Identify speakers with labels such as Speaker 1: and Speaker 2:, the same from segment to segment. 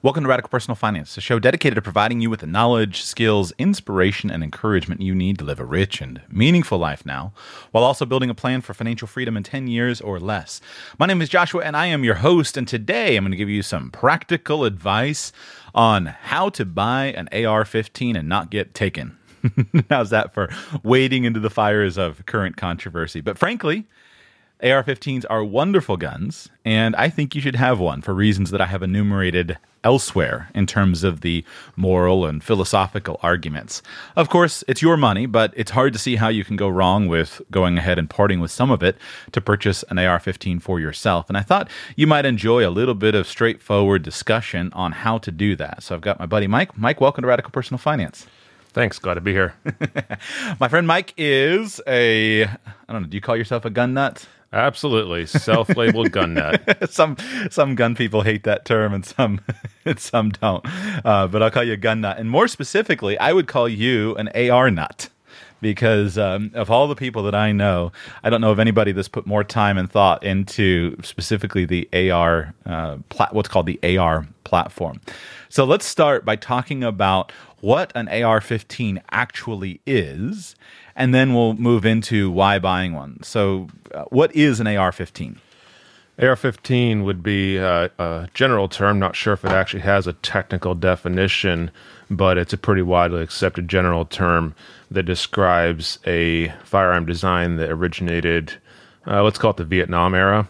Speaker 1: Welcome to Radical Personal Finance, a show dedicated to providing you with the knowledge, skills, inspiration, and encouragement you need to live a rich and meaningful life now, while also building a plan for financial freedom in 10 years or less. My name is Joshua, and I am your host. And today I'm going to give you some practical advice on how to buy an AR 15 and not get taken. How's that for wading into the fires of current controversy? But frankly, AR 15s are wonderful guns, and I think you should have one for reasons that I have enumerated elsewhere in terms of the moral and philosophical arguments. Of course, it's your money, but it's hard to see how you can go wrong with going ahead and parting with some of it to purchase an AR 15 for yourself. And I thought you might enjoy a little bit of straightforward discussion on how to do that. So I've got my buddy Mike. Mike, welcome to Radical Personal Finance.
Speaker 2: Thanks. Glad to be here.
Speaker 1: my friend Mike is a, I don't know, do you call yourself a gun nut?
Speaker 2: Absolutely, self-labeled gun nut.
Speaker 1: some some gun people hate that term, and some and some don't. Uh, but I'll call you a gun nut, and more specifically, I would call you an AR nut because um, of all the people that I know, I don't know of anybody that's put more time and thought into specifically the AR, uh, plat- what's called the AR platform. So let's start by talking about what an AR 15 actually is and then we'll move into why buying one. So, uh, what is an AR-15?
Speaker 2: AR-15 would be a, a, general term. Not sure if it actually has a technical definition, but it's a pretty widely accepted general term that describes a firearm design that originated, uh, let's call it the Vietnam era,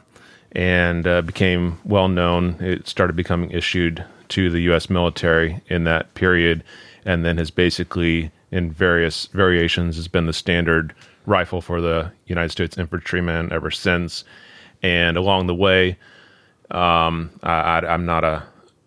Speaker 2: and uh, became well known. It started becoming issued to the U.S. military in that period, and then has basically in various variations has been the standard rifle for the United States infantryman ever since. And along the way, um, I, am not a,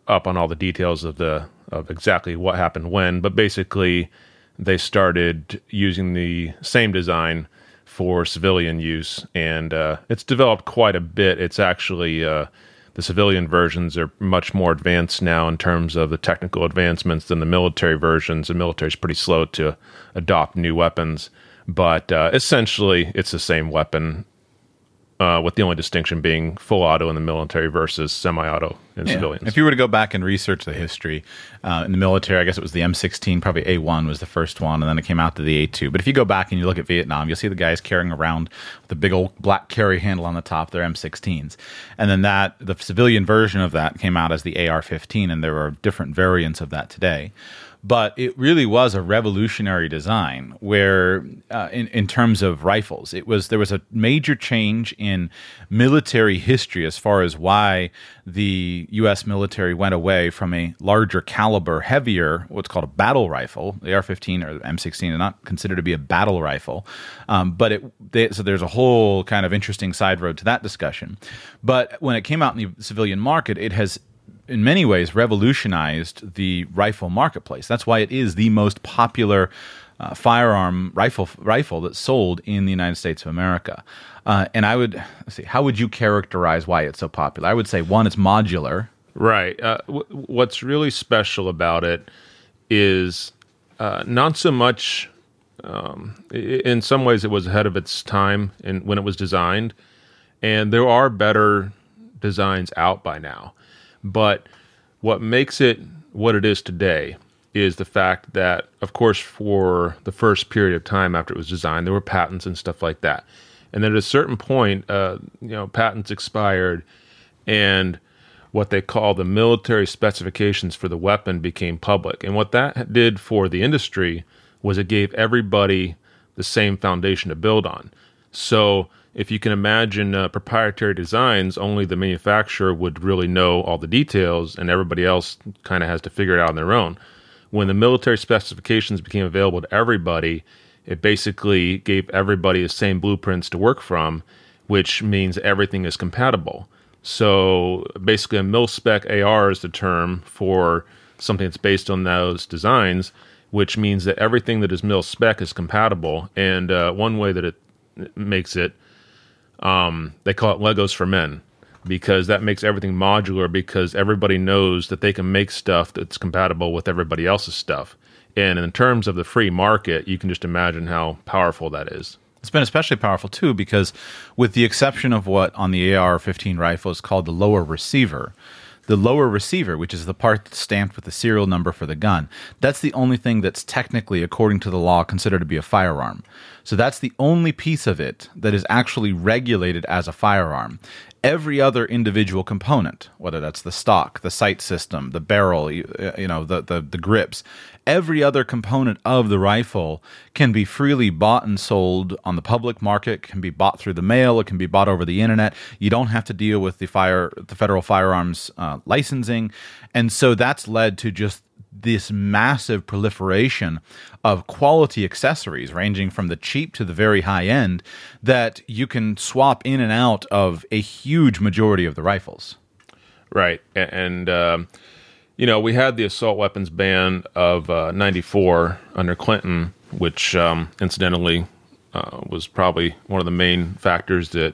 Speaker 2: up on all the details of the of exactly what happened when, but basically they started using the same design for civilian use, and uh, it's developed quite a bit. It's actually uh, the civilian versions are much more advanced now in terms of the technical advancements than the military versions. The military is pretty slow to adopt new weapons, but uh, essentially it's the same weapon uh, with the only distinction being full auto in the military versus semi-auto in yeah. civilians.
Speaker 1: If you were to go back and research the history uh, in the military, I guess it was the M16, probably A1 was the first one, and then it came out to the A2. But if you go back and you look at Vietnam, you'll see the guys carrying around the big old black carry handle on the top, their M16s, and then that the civilian version of that came out as the AR-15, and there are different variants of that today but it really was a revolutionary design where uh, in, in terms of rifles it was there was a major change in military history as far as why the US military went away from a larger caliber heavier what's called a battle rifle the AR-15 or the M16 are not considered to be a battle rifle um, but it they, so there's a whole kind of interesting side road to that discussion. But when it came out in the civilian market it has in many ways revolutionized the rifle marketplace. That's why it is the most popular uh, firearm rifle rifle that's sold in the United States of America. Uh, and I would see how would you characterize why it's so popular? I would say one, it's modular.
Speaker 2: Right. Uh, w- what's really special about it is uh, not so much. Um, in some ways, it was ahead of its time in, when it was designed, and there are better designs out by now. But what makes it what it is today is the fact that, of course, for the first period of time after it was designed, there were patents and stuff like that. And then at a certain point, uh, you know, patents expired, and what they call the military specifications for the weapon became public. And what that did for the industry was it gave everybody the same foundation to build on. So if you can imagine uh, proprietary designs, only the manufacturer would really know all the details, and everybody else kind of has to figure it out on their own. When the military specifications became available to everybody, it basically gave everybody the same blueprints to work from, which means everything is compatible. So basically, a mil spec AR is the term for something that's based on those designs, which means that everything that is mil spec is compatible. And uh, one way that it makes it um, they call it Legos for Men because that makes everything modular because everybody knows that they can make stuff that's compatible with everybody else's stuff. And in terms of the free market, you can just imagine how powerful that is.
Speaker 1: It's been especially powerful too because, with the exception of what on the AR 15 rifle is called the lower receiver, The lower receiver, which is the part that's stamped with the serial number for the gun, that's the only thing that's technically, according to the law, considered to be a firearm. So that's the only piece of it that is actually regulated as a firearm every other individual component, whether that's the stock, the sight system, the barrel, you, you know, the, the, the grips, every other component of the rifle can be freely bought and sold on the public market, can be bought through the mail, it can be bought over the internet. You don't have to deal with the fire, the federal firearms uh, licensing, and so that's led to just this massive proliferation of quality accessories ranging from the cheap to the very high end that you can swap in and out of a huge majority of the rifles.
Speaker 2: Right. And, um, you know, we had the assault weapons ban of uh, 94 under Clinton, which um, incidentally uh, was probably one of the main factors that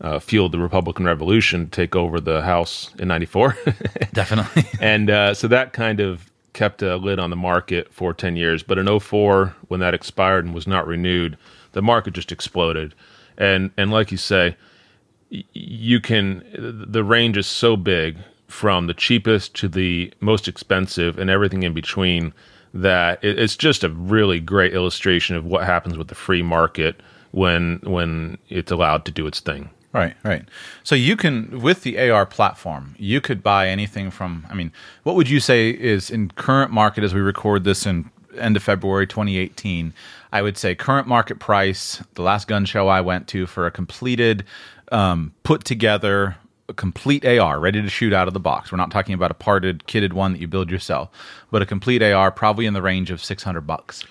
Speaker 2: uh, fueled the Republican Revolution to take over the House in 94.
Speaker 1: Definitely.
Speaker 2: and uh, so that kind of kept a lid on the market for 10 years. But in 04, when that expired and was not renewed, the market just exploded. And, and like you say, you can, the range is so big from the cheapest to the most expensive and everything in between that it's just a really great illustration of what happens with the free market when when it's allowed to do its thing.
Speaker 1: Right, right. So you can, with the AR platform, you could buy anything from, I mean, what would you say is in current market as we record this in end of February 2018? I would say current market price, the last gun show I went to for a completed, um, put together, complete AR ready to shoot out of the box. We're not talking about a parted, kitted one that you build yourself, but a complete AR probably in the range of 600 bucks.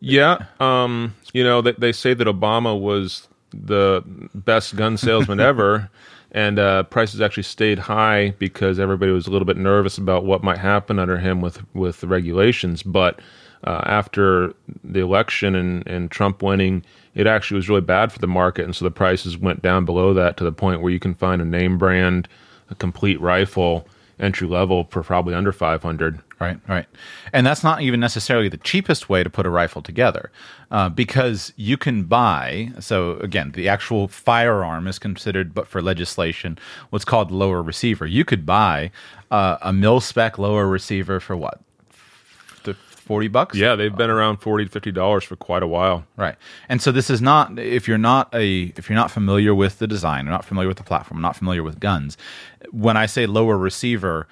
Speaker 2: Yeah. Um, you know, they, they say that Obama was the best gun salesman ever. And uh, prices actually stayed high because everybody was a little bit nervous about what might happen under him with with the regulations. But uh, after the election and, and Trump winning, it actually was really bad for the market, and so the prices went down below that to the point where you can find a name brand, a complete rifle entry level for probably under 500
Speaker 1: right right. And that's not even necessarily the cheapest way to put a rifle together uh, because you can buy so again the actual firearm is considered but for legislation what's called lower receiver. You could buy uh, a mil spec lower receiver for what? 40 bucks?
Speaker 2: Yeah they've been around 40 to 50 dollars for quite a while.
Speaker 1: Right. And so this is not if you're not a if you're not familiar with the design or not familiar with the platform not familiar with guns when i say lower receiver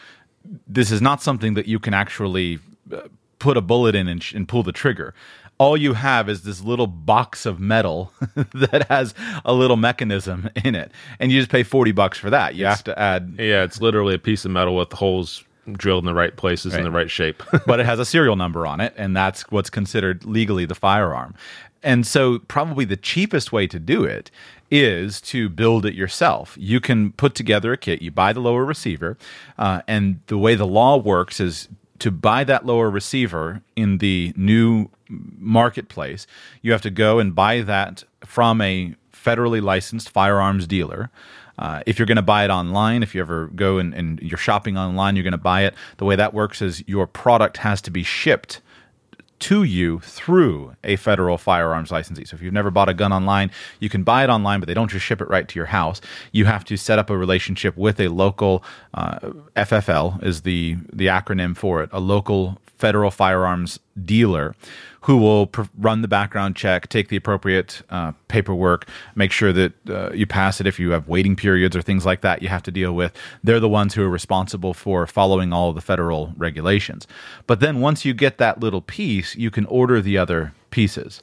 Speaker 1: this is not something that you can actually uh, put a bullet in and, and pull the trigger all you have is this little box of metal that has a little mechanism in it and you just pay 40 bucks for that you it's, have to add
Speaker 2: yeah it's literally a piece of metal with holes drilled in the right places right. in the right shape.
Speaker 1: but it has a serial number on it, and that's what's considered legally the firearm. And so, probably the cheapest way to do it is to build it yourself. You can put together a kit, you buy the lower receiver, uh, and the way the law works is to buy that lower receiver in the new marketplace, you have to go and buy that from a federally licensed firearms dealer. Uh, if you're going to buy it online, if you ever go and, and you're shopping online, you're going to buy it. The way that works is your product has to be shipped to you through a federal firearms licensee. So if you've never bought a gun online, you can buy it online, but they don't just ship it right to your house. You have to set up a relationship with a local uh, FFL is the the acronym for it, a local federal firearms dealer who will pr- run the background check, take the appropriate uh, paperwork, make sure that uh, you pass it. If you have waiting periods or things like that, you have to deal with. They're the ones who are responsible for following all of the federal regulations. But then once you get that little piece, you can order the other pieces.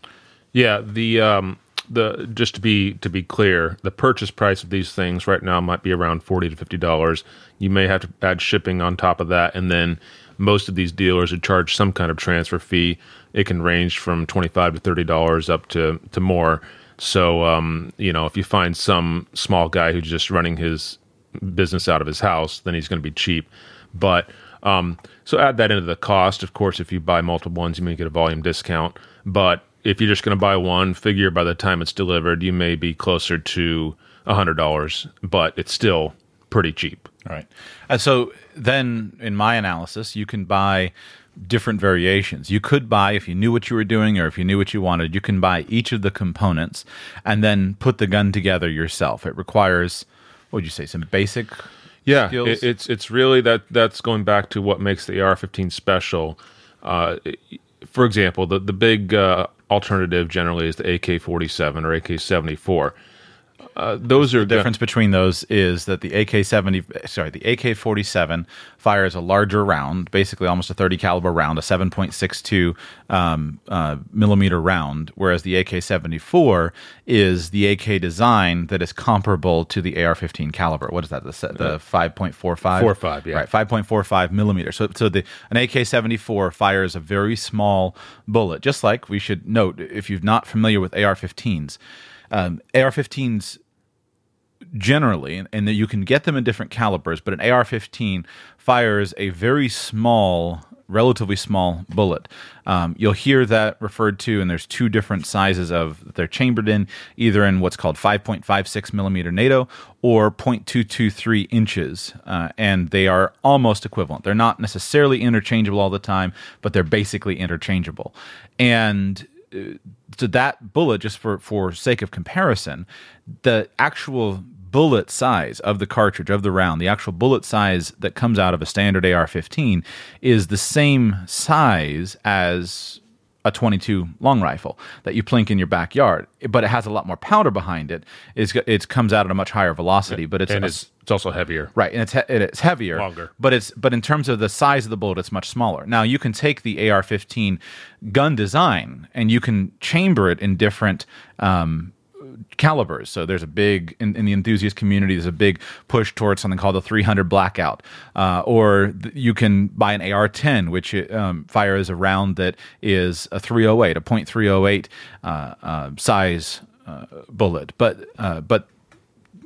Speaker 2: Yeah, the um, the just to be to be clear, the purchase price of these things right now might be around forty to fifty dollars. You may have to add shipping on top of that, and then most of these dealers would charge some kind of transfer fee. It can range from twenty five to thirty dollars up to to more. So um, you know, if you find some small guy who's just running his business out of his house, then he's going to be cheap. But um, so add that into the cost. Of course, if you buy multiple ones, you may get a volume discount. But if you're just going to buy one, figure by the time it's delivered, you may be closer to a hundred dollars, but it's still pretty cheap.
Speaker 1: All right. And so then, in my analysis, you can buy different variations. You could buy, if you knew what you were doing or if you knew what you wanted, you can buy each of the components and then put the gun together yourself. It requires, what would you say, some basic
Speaker 2: Yeah,
Speaker 1: skills?
Speaker 2: it, it's it's really that that's going back to what makes the AR-15 special. Uh, for example, the the big uh, alternative generally is the AK-47 or AK-74. Uh, those are
Speaker 1: the difference between those is that the AK-70 sorry the AK-47 fires a larger round basically almost a 30 caliber round a 7.62 um, uh, millimeter round whereas the AK-74 is the AK design that is comparable to the AR-15 caliber. What is that the, the 5.45
Speaker 2: 45 yeah.
Speaker 1: Right 5.45 millimeter. So so the an AK-74 fires a very small bullet just like we should note if you're not familiar with AR-15s um, AR-15s generally, and that you can get them in different calibers, but an AR-15 fires a very small, relatively small bullet. Um, you'll hear that referred to, and there's two different sizes of they're chambered in, either in what's called 5.56 millimeter NATO or 0.223 inches, uh, and they are almost equivalent. They're not necessarily interchangeable all the time, but they're basically interchangeable. And so that bullet, just for for sake of comparison, the actual bullet size of the cartridge of the round, the actual bullet size that comes out of a standard AR-15 is the same size as a 22 long rifle that you plink in your backyard, but it has a lot more powder behind it. It's, it comes out at a much higher velocity, but it's
Speaker 2: and it's, it's also heavier.
Speaker 1: Right, and it's he- it's heavier,
Speaker 2: Longer.
Speaker 1: but it's but in terms of the size of the bullet, it's much smaller. Now you can take the AR-15 gun design and you can chamber it in different um, calibers. So there's a big in, in, the enthusiast community. There's a big push towards something called the 300 blackout, uh, or th- you can buy an AR-10, which um, fires a round that is a 308, a .308 uh, uh, size uh, bullet. But uh, but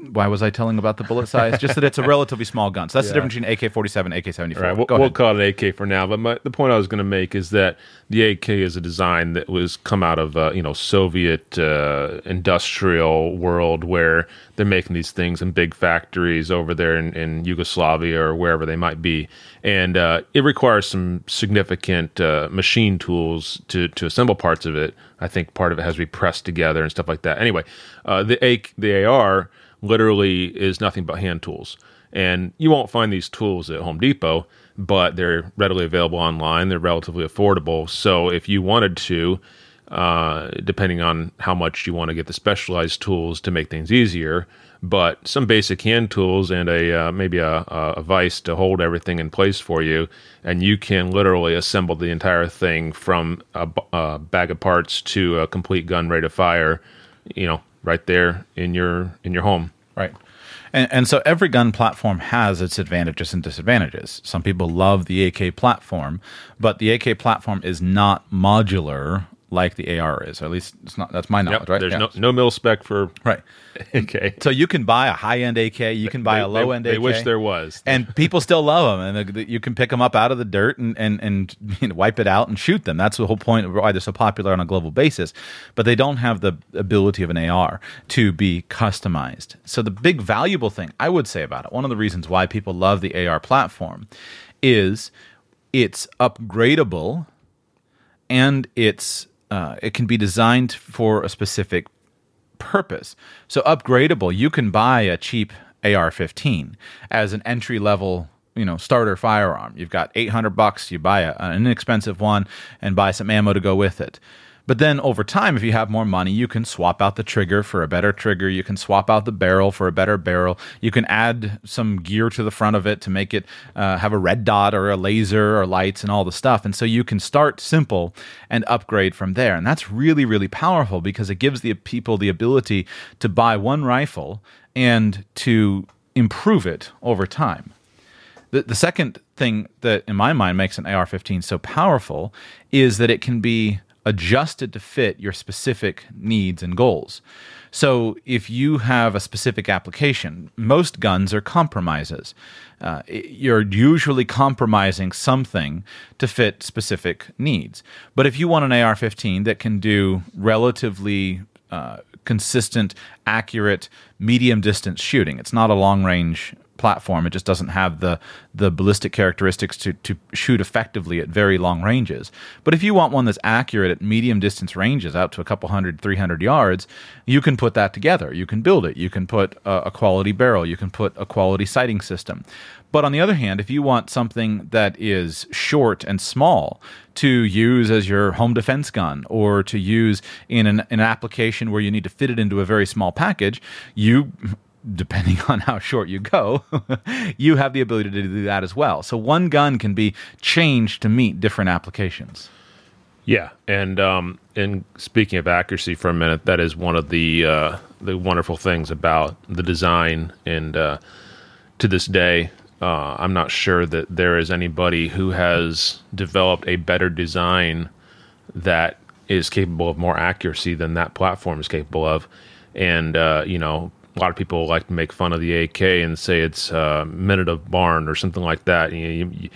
Speaker 1: why was I telling about the bullet size? Just that it's a relatively small gun. So that's the difference between AK 47 AK 74.
Speaker 2: Right, we'll, we'll call it AK for now. But my, the point I was going to make is that the AK is a design that was come out of uh, you know Soviet uh, industrial world where they're making these things in big factories over there in, in Yugoslavia or wherever they might be, and uh, it requires some significant uh, machine tools to to assemble parts of it. I think part of it has to be pressed together and stuff like that. Anyway, uh, the A, the AR literally is nothing but hand tools. And you won't find these tools at Home Depot, but they're readily available online. They're relatively affordable. So if you wanted to, uh, depending on how much you want to get the specialized tools to make things easier, but some basic hand tools and a uh, maybe a, a vise to hold everything in place for you, and you can literally assemble the entire thing from a, a bag of parts to a complete gun ready to fire. You know, right there in your in your home.
Speaker 1: Right. And, and so every gun platform has its advantages and disadvantages. Some people love the AK platform, but the AK platform is not modular like the AR is. Or at least it's not. That's my knowledge,
Speaker 2: Yep,
Speaker 1: right?
Speaker 2: There's
Speaker 1: Yeah.
Speaker 2: no no mil spec for
Speaker 1: right.
Speaker 2: AK.
Speaker 1: So you can buy a high end AK, you can buy
Speaker 2: They-
Speaker 1: a low end
Speaker 2: they,
Speaker 1: AK.
Speaker 2: They wish there was.
Speaker 1: and people still love them, and you can pick them up out of the dirt and and and you know, wipe it out and shoot them. That's the whole point of why they're so popular on a global basis. But they don't have the ability of an AR to be customized. So the big valuable thing I would say about it, one of the reasons why people love the AR platform, is it's upgradable, and it's uh, it can be designed for a specific purpose. So upgradable, you can buy a cheap AR-15 as an entry level, you know, starter firearm. You've got 800 bucks, you buy a, an inexpensive one and buy some ammo to go with it. But then over time, if you have more money, you can swap out the trigger for a better trigger. You can swap out the barrel for a better barrel. You can add some gear to the front of it to make it uh, have a red dot or a laser or lights and all the stuff. And so you can start simple and upgrade from there. And that's really, really powerful because it gives the people the ability to buy one rifle and to improve it over time. The, the second thing that, in my mind, makes an AR 15 so powerful is that it can be adjusted to fit your specific needs and goals. So, if you have a specific application, most guns are compromises. Uh, you're usually compromising something to fit specific needs. But if you want an AR 15 that can do relatively uh, consistent, accurate, medium distance shooting, it's not a long range platform. It just doesn't have the the ballistic characteristics to to shoot effectively at very long ranges. But if you want one that's accurate at medium distance ranges, out to a couple hundred, three hundred yards, you can put that together. You can build it. You can put a, a quality barrel. You can put a quality sighting system. But on the other hand, if you want something that is short and small to use as your home defense gun or to use in an, an application where you need to fit it into a very small package, you depending on how short you go, you have the ability to do that as well. So one gun can be changed to meet different applications.
Speaker 2: Yeah, and um, and speaking of accuracy for a minute, that is one of the uh, the wonderful things about the design. And uh, to this day, uh, I'm not sure that there is anybody who has developed a better design that is capable of more accuracy than that platform is capable of. And uh, you know, a lot of people like to make fun of the AK and say it's a minute of barn or something like that. You, you, you,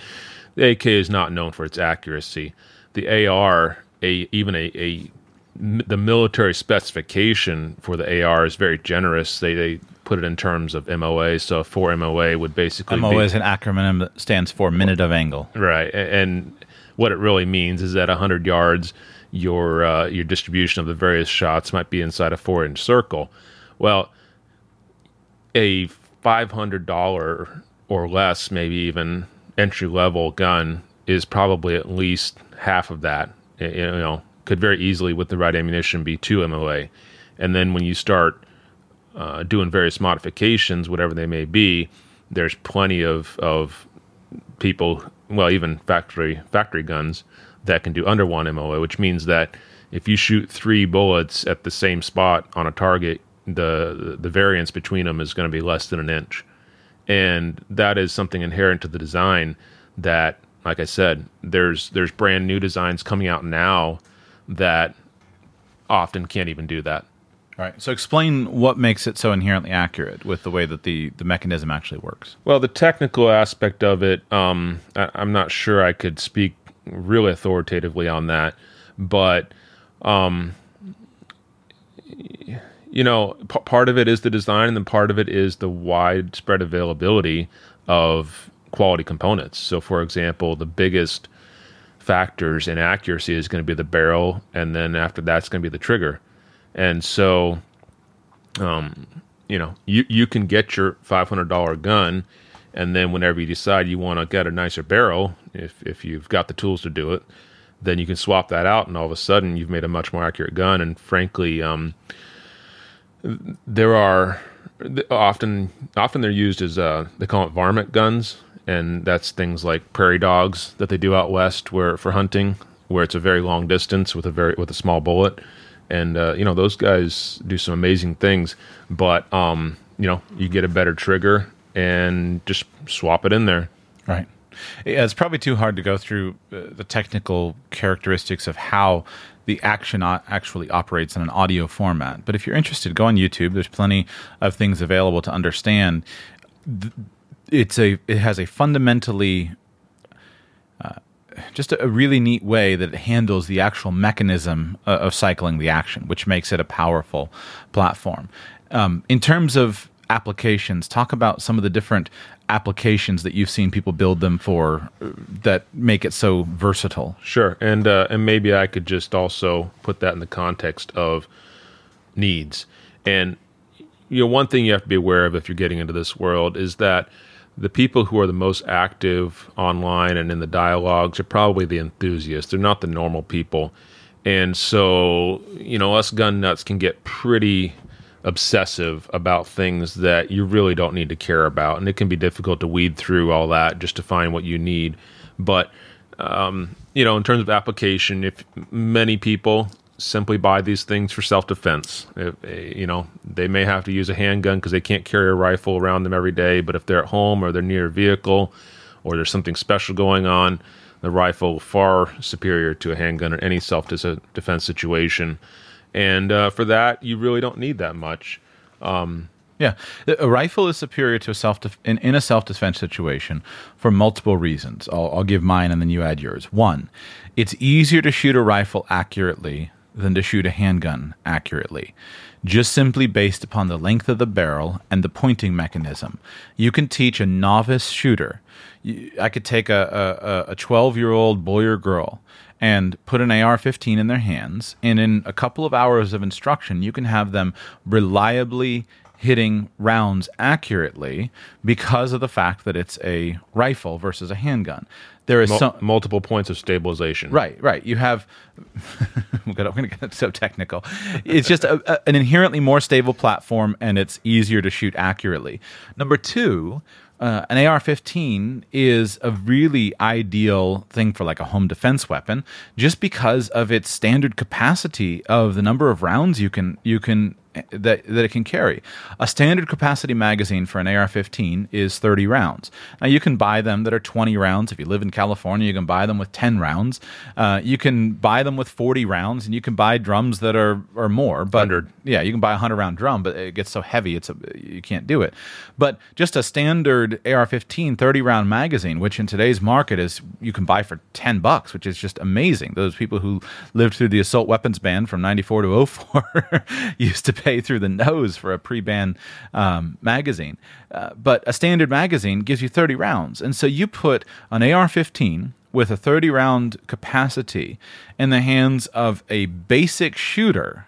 Speaker 2: the AK is not known for its accuracy. The AR, a even a, a the military specification for the AR is very generous. They they put it in terms of MOA. So four MOA would basically
Speaker 1: MOA
Speaker 2: be,
Speaker 1: is an acronym that stands for minute of angle.
Speaker 2: right, and what it really means is that 100 yards, your uh, your distribution of the various shots might be inside a four inch circle. Well, a $500 or less, maybe even entry level gun is probably at least half of that. You know, could very easily with the right ammunition be two MOA. And then when you start uh, doing various modifications, whatever they may be, there's plenty of, of people, well, even factory factory guns that can do under one MOA, which means that if you shoot three bullets at the same spot on a target, the the variance between them is going to be less than an inch, and that is something inherent to the design that, like I said, there's there's brand new designs coming out now that often can't even do that.
Speaker 1: All right. So explain what makes it so inherently accurate with the way that the, the mechanism actually works.
Speaker 2: Well, the technical aspect of it, um, I, I'm not sure I could speak really authoritatively on that, but um, you know, p- part of it is the design, and then part of it is the widespread availability of quality components. So, for example, the biggest factors in accuracy is going to be the barrel, and then after that's going to be the trigger. And so, um, you know, you you can get your five hundred dollar gun, and then whenever you decide you want to get a nicer barrel, if if you've got the tools to do it, then you can swap that out, and all of a sudden you've made a much more accurate gun. And frankly, um, there are often often they're used as uh, they call it varmint guns, and that's things like prairie dogs that they do out west, where for hunting, where it's a very long distance with a very with a small bullet, and uh, you know those guys do some amazing things. But um, you know you get a better trigger and just swap it in there.
Speaker 1: Right. Yeah, it's probably too hard to go through uh, the technical characteristics of how the action actually operates in an audio format. But if you're interested, go on YouTube. There's plenty of things available to understand. It's a it has a fundamentally uh, just a, really neat way that it handles the actual mechanism uh, of cycling the action, which makes it a powerful platform. Um, in terms of applications, talk about some of the different applications that you've seen people build them for uh, that make it so versatile.
Speaker 2: Sure, and uh, and maybe I could just also put that in the context of needs. And you know, one thing you have to be aware of if you're getting into this world is that the people who are the most active online and in the dialogues are probably the enthusiasts. They're not the normal people. And so, you know, us gun nuts can get pretty obsessive about things that you really don't need to care about. And it can be difficult to weed through all that just to find what you need. But, um, you know, in terms of application, if many people simply buy these things for self defense, you know, they may have to use a handgun because they can't carry a rifle around them every day. But if they're at home or they're near a vehicle or there's something special going on, the rifle far superior to a handgun in any self defense situation and uh, for that you really don't need that much. Um,
Speaker 1: yeah, a rifle is superior to a self in, in a self defense situation for multiple reasons. I'll, I'll give mine and then you add yours. One, it's easier to shoot a rifle accurately than to shoot a handgun accurately, just simply based upon the length of the barrel and the pointing mechanism. You can teach a novice shooter. I could take a, a 12 year old boy or girl and put an AR 15 in their hands, and in a couple of hours of instruction, you can have them reliably hitting rounds accurately because of the fact that it's a rifle versus a handgun. There is
Speaker 2: Mul-
Speaker 1: some
Speaker 2: multiple points of stabilization.
Speaker 1: Right, right. You have. I'm going to get so technical. It's just a, a, an inherently more stable platform, and it's easier to shoot accurately. Number two, uh, an AR-15 is a really ideal thing for like a home defense weapon, just because of its standard capacity of the number of rounds you can you can that, that it can carry. A standard capacity magazine for an AR-15 is 30 rounds. Now you can buy them that are 20 rounds. If you live in California, you can buy them with 10 rounds. Uh, you can buy them with 40 rounds, and you can buy drums that are are more. But
Speaker 2: 100.
Speaker 1: yeah, you can buy a 100 round drum, but it gets so heavy, it's a, you can't do it. But just a standard AR-15 30 round magazine, which in today's market is you can buy for 10 bucks, which is just amazing. Those people who lived through the assault weapons ban from 94 to 04 used to pay through the nose for a pre-ban um, magazine. Uh, but a standard magazine gives you 30 rounds, and so you put an AR-15 with a 30 round capacity in the hands of a basic shooter.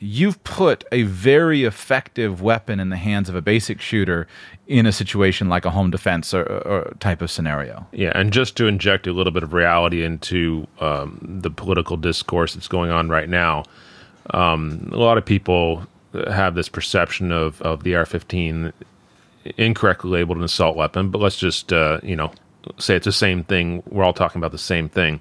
Speaker 1: You've put a very effective weapon in the hands of a basic shooter in a situation like a home defense or, or type of scenario.
Speaker 2: Yeah, and just to inject a little bit of reality into um, the political discourse that's going on right now, um, a lot of people have this perception of, of the AR-15 incorrectly labeled an assault weapon, but let's just uh, you know say it's the same thing. We're all talking about the same thing.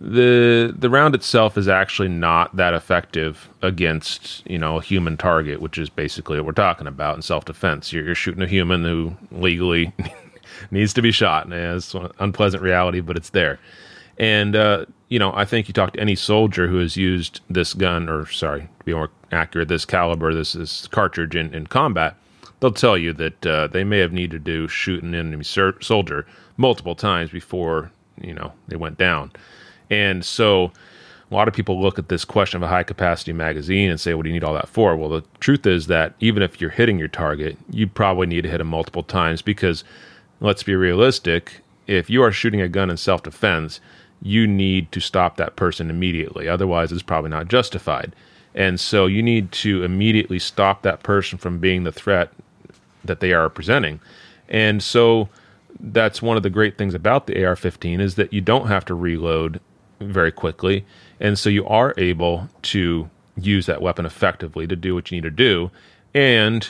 Speaker 2: The the round itself is actually not that effective against you know a human target, which is basically what we're talking about in self defense. You're, you're shooting a human who legally needs to be shot, and it's an unpleasant reality, but it's there. And uh, you know, I think you talk to any soldier who has used this gun, or sorry, to be more accurate, this caliber, this this cartridge in, in combat, they'll tell you that uh, they may have needed to shoot an enemy ser- soldier multiple times before you know they went down. And so, a lot of people look at this question of a high capacity magazine and say, "What do you need all that for?" Well, the truth is that even if you're hitting your target, you probably need to hit him multiple times because, let's be realistic, if you are shooting a gun in self defense you need to stop that person immediately. Otherwise, it's probably not justified. And so you need to immediately stop that person from being the threat that they are presenting. And so that's one of the great things about the AR-15 is that you don't have to reload very quickly, and so you are able to use that weapon effectively to do what you need to do. And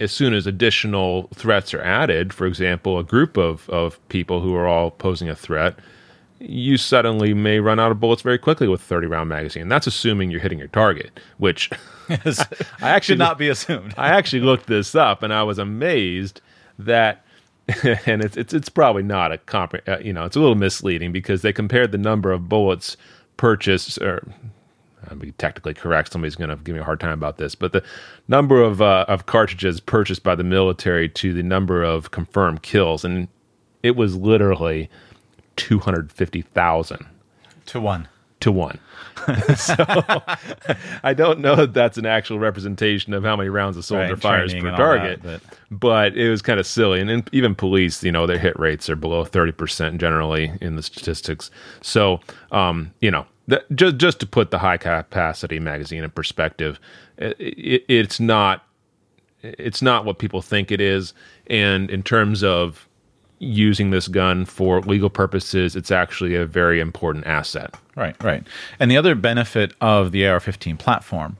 Speaker 2: as soon as additional threats are added, for example, a group of, of people who are all posing a threat, you suddenly may run out of bullets very quickly with a 30 round magazine. That's assuming you're hitting your target, which
Speaker 1: I actually should not be assumed.
Speaker 2: I actually looked this up and I was amazed that and it's it's it's probably not a comp uh, you know, it's a little misleading because they compared the number of bullets purchased or I'll be technically correct. Somebody's going to give me a hard time about this, but the number of uh, of cartridges purchased by the military to the number of confirmed kills, and it was literally 250,000
Speaker 1: to one.
Speaker 2: To one. so I don't know that that's an actual representation of how many rounds a soldier
Speaker 1: Right,
Speaker 2: fires per target,
Speaker 1: that,
Speaker 2: but it was kind of silly. And then even police, you know, their hit rates are below 30% generally in the statistics. So, um, you know, that, just, just to put the high capacity magazine in perspective, it, it, it's not it's not what people think it is. And in terms of using this gun for legal purposes, it's actually a very important asset.
Speaker 1: Right, right. And the other benefit of the AR 15 platform,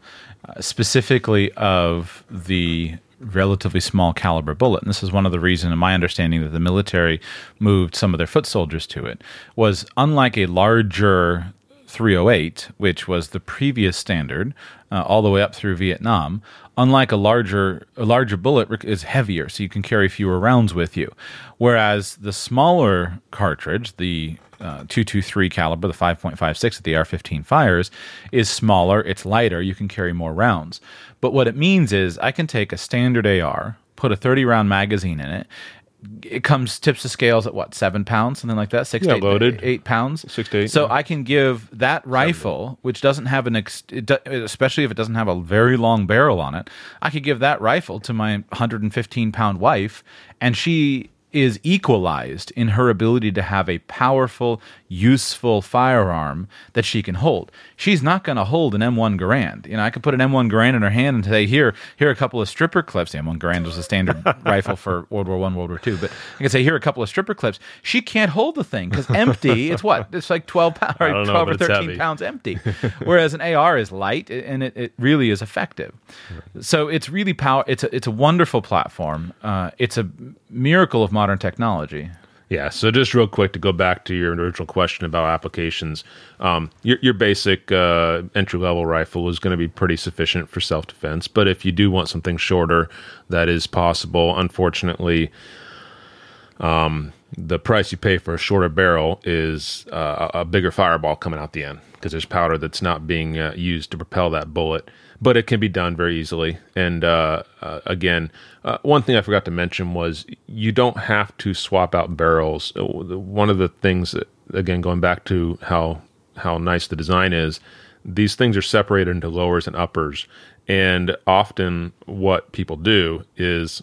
Speaker 1: uh, specifically of the relatively small caliber bullet, and this is one of the reasons, in my understanding, that the military moved some of their foot soldiers to it, was unlike a larger 308, which was the previous standard, uh, all the way up through Vietnam. Unlike a larger a larger bullet is heavier, so you can carry fewer rounds with you. Whereas the smaller cartridge, the uh, 223 caliber, the 5.56 that the AR-15 fires, is smaller. It's lighter. You can carry more rounds. But what it means is I can take a standard AR, put a 30 round magazine in it, it comes tips the scales at what seven pounds, something like that, six
Speaker 2: Yeah,
Speaker 1: to eight,
Speaker 2: loaded.
Speaker 1: eight pounds,
Speaker 2: Six to eight,
Speaker 1: So
Speaker 2: yeah.
Speaker 1: I can give that rifle, which doesn't have an, ex- it do, especially if it doesn't have a very long barrel on it, I could give that rifle to my 115 pound wife, and she is equalized in her ability to have a powerful, useful firearm that she can hold. She's not going to hold an M1 Garand. You know, I could put an M1 Garand in her hand and say, "Here, here are a couple of stripper clips." The M1 Garand was a standard rifle for World War One, World War Two, but I can say, "Here are a couple of stripper clips." She can't hold the thing because empty. it's what? It's like 12 pounds, or
Speaker 2: know,
Speaker 1: 12 or 13
Speaker 2: heavy.
Speaker 1: pounds empty. Whereas an AR is light and it, it really is effective. So it's really power. It's a, it's a wonderful platform. Uh, it's a miracle of modern technology.
Speaker 2: Yeah. So just real quick to go back to your original question about applications, um, your, your basic uh, entry level rifle is going to be pretty sufficient for self defense. But if you do want something shorter, that is possible. Unfortunately, um, the price you pay for a shorter barrel is uh, a bigger fireball coming out the end because there's powder that's not being uh, used to propel that bullet. But it can be done very easily. And uh, uh, again, uh, one thing I forgot to mention was you don't have to swap out barrels. Uh, One of the things, that, again, going back to how how nice the design is, these things are separated into lowers and uppers. And often, what people do is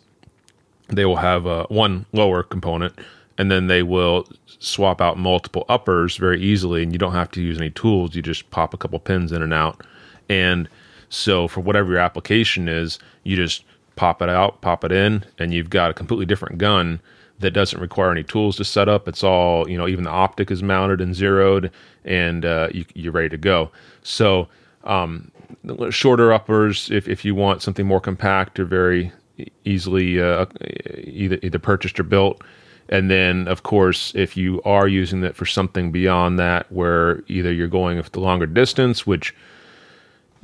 Speaker 2: they will have uh, one lower component and then they will swap out multiple uppers very easily and you don't have to use any tools you just pop a couple pins in and out and so for whatever your application is you just pop it out pop it in and you've got a completely different gun that doesn't require any tools to set up. It's all you know even the optic is mounted and zeroed and uh, you, you're ready to go. So um, shorter uppers if, if you want something more compact or very easily uh, either either purchased or built. And then of course if you are using it for something beyond that where either you're going the longer distance which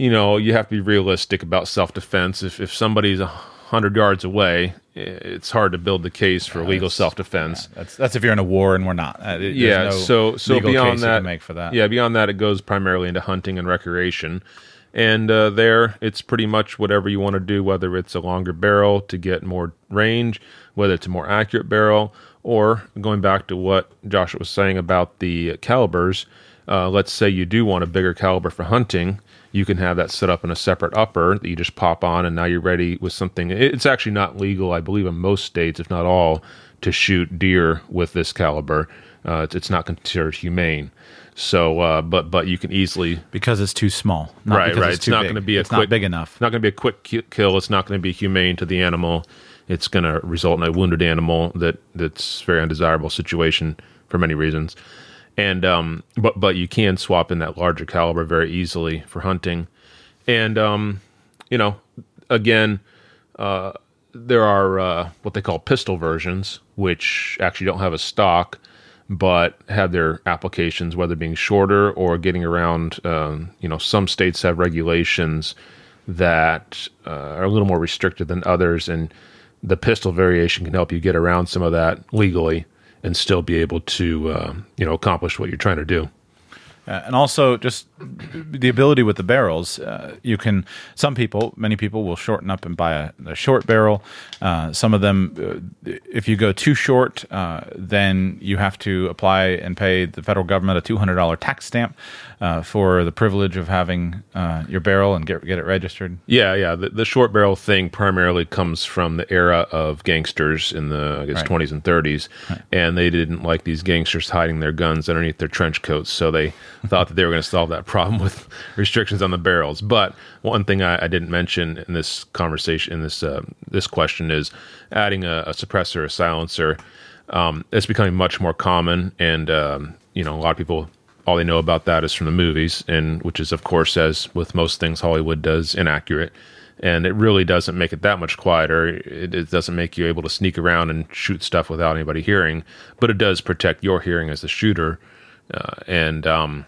Speaker 2: you know you have to be realistic about self-defense if, if somebody's a hundred yards away it's hard to build the case for legal self-defense
Speaker 1: That's that's if you're in a war and we're not. Uh,
Speaker 2: yeah
Speaker 1: no
Speaker 2: so so beyond that
Speaker 1: can make for that.
Speaker 2: yeah beyond that it goes primarily into hunting and recreation and uh, there it's pretty much whatever you want to do whether it's a longer barrel to get more range whether it's a more accurate barrel or going back to what joshua was saying about the calibers uh, let's say you do want a bigger caliber for hunting you can have that set up in a separate upper that you just pop on and now you're ready with something. It's actually not legal i believe in most states if not all to shoot deer with this caliber. Uh, it's, not considered humane. So uh, but but you can easily
Speaker 1: because it's too small. Not
Speaker 2: right right.
Speaker 1: It's,
Speaker 2: it's, not going to be a
Speaker 1: it's
Speaker 2: quick
Speaker 1: not big enough.
Speaker 2: not going to be a quick kill. It's not going to be humane to the animal. It's going to result in a wounded animal that that's very undesirable situation for many reasons and um but but you can swap in that larger caliber very easily for hunting. And um you know again uh there are uh, what they call pistol versions which actually don't have a stock but have their applications whether being shorter or getting around um, you know some states have regulations that uh, are a little more restricted than others. And the pistol variation can help you get around some of that legally and still be able to uh, you know accomplish what you're trying to do
Speaker 1: Uh, and also just the ability with the barrels. Uh, you can some people, many people will shorten up and buy a, a short barrel. Uh, some of them, uh, if you go too short, uh, then you have to apply and pay the federal government a two hundred dollar tax stamp uh, for the privilege of having uh, your barrel and get get it registered.
Speaker 2: Yeah, yeah. The, the short barrel thing primarily comes from the era of gangsters in the I guess
Speaker 1: Right.
Speaker 2: twenties and thirties, and they didn't like these gangsters hiding their guns underneath their trench coats, so they thought that they were going to solve that problem with restrictions on the barrels. But one thing I, I didn't mention in this conversation, in this uh, this question, is adding a, a suppressor, a silencer. Um, it's becoming much more common, and um, you know a lot of people all they know about that is from the movies, and which is of course, as with most things Hollywood does, inaccurate. And it really doesn't make it that much quieter. It, it doesn't make you able to sneak around and shoot stuff without anybody hearing, but it does protect your hearing as the shooter. Uh, and um,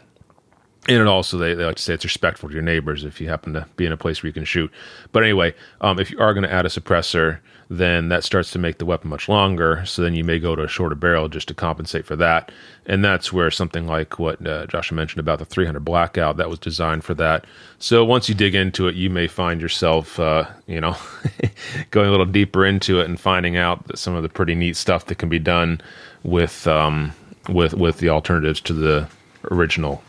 Speaker 2: and it also they, they like to say it's respectful to your neighbors if you happen to be in a place where you can shoot. But anyway, um, if you are going to add a suppressor, then that starts to make the weapon much longer. So then you may go to a shorter barrel just to compensate for that. And that's where something like what uh, Joshua mentioned about the 300 blackout that was designed for that. So once you dig into it, you may find yourself, uh, you know, going a little deeper into it and finding out that some of the pretty neat stuff that can be done with um, with with the alternatives to the original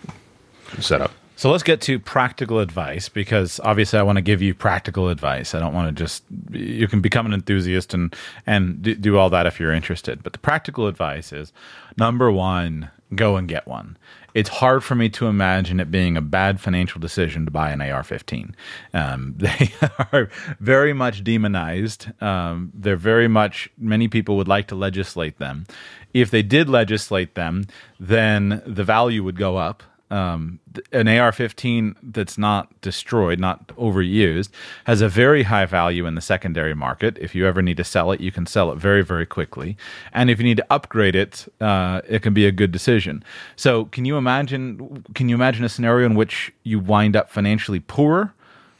Speaker 2: setup.
Speaker 1: So let's get to practical advice because obviously I want to give you practical advice. I don't want to just you can become an enthusiast and and do all that if you're interested. But the practical advice is number 1, go and get one. It's hard for me to imagine it being a bad financial decision to buy an AR-15. Um, they are very much demonized. Um, they're very much many people would like to legislate them. If they did legislate them, then the value would go up um, an AR-15 that's not destroyed, not overused, has a very high value in the secondary market. If you ever need to sell it, you can sell it very, very quickly. And if you need to upgrade it, uh, it can be a good decision. So, can you imagine? Can you imagine a scenario in which you wind up financially poor?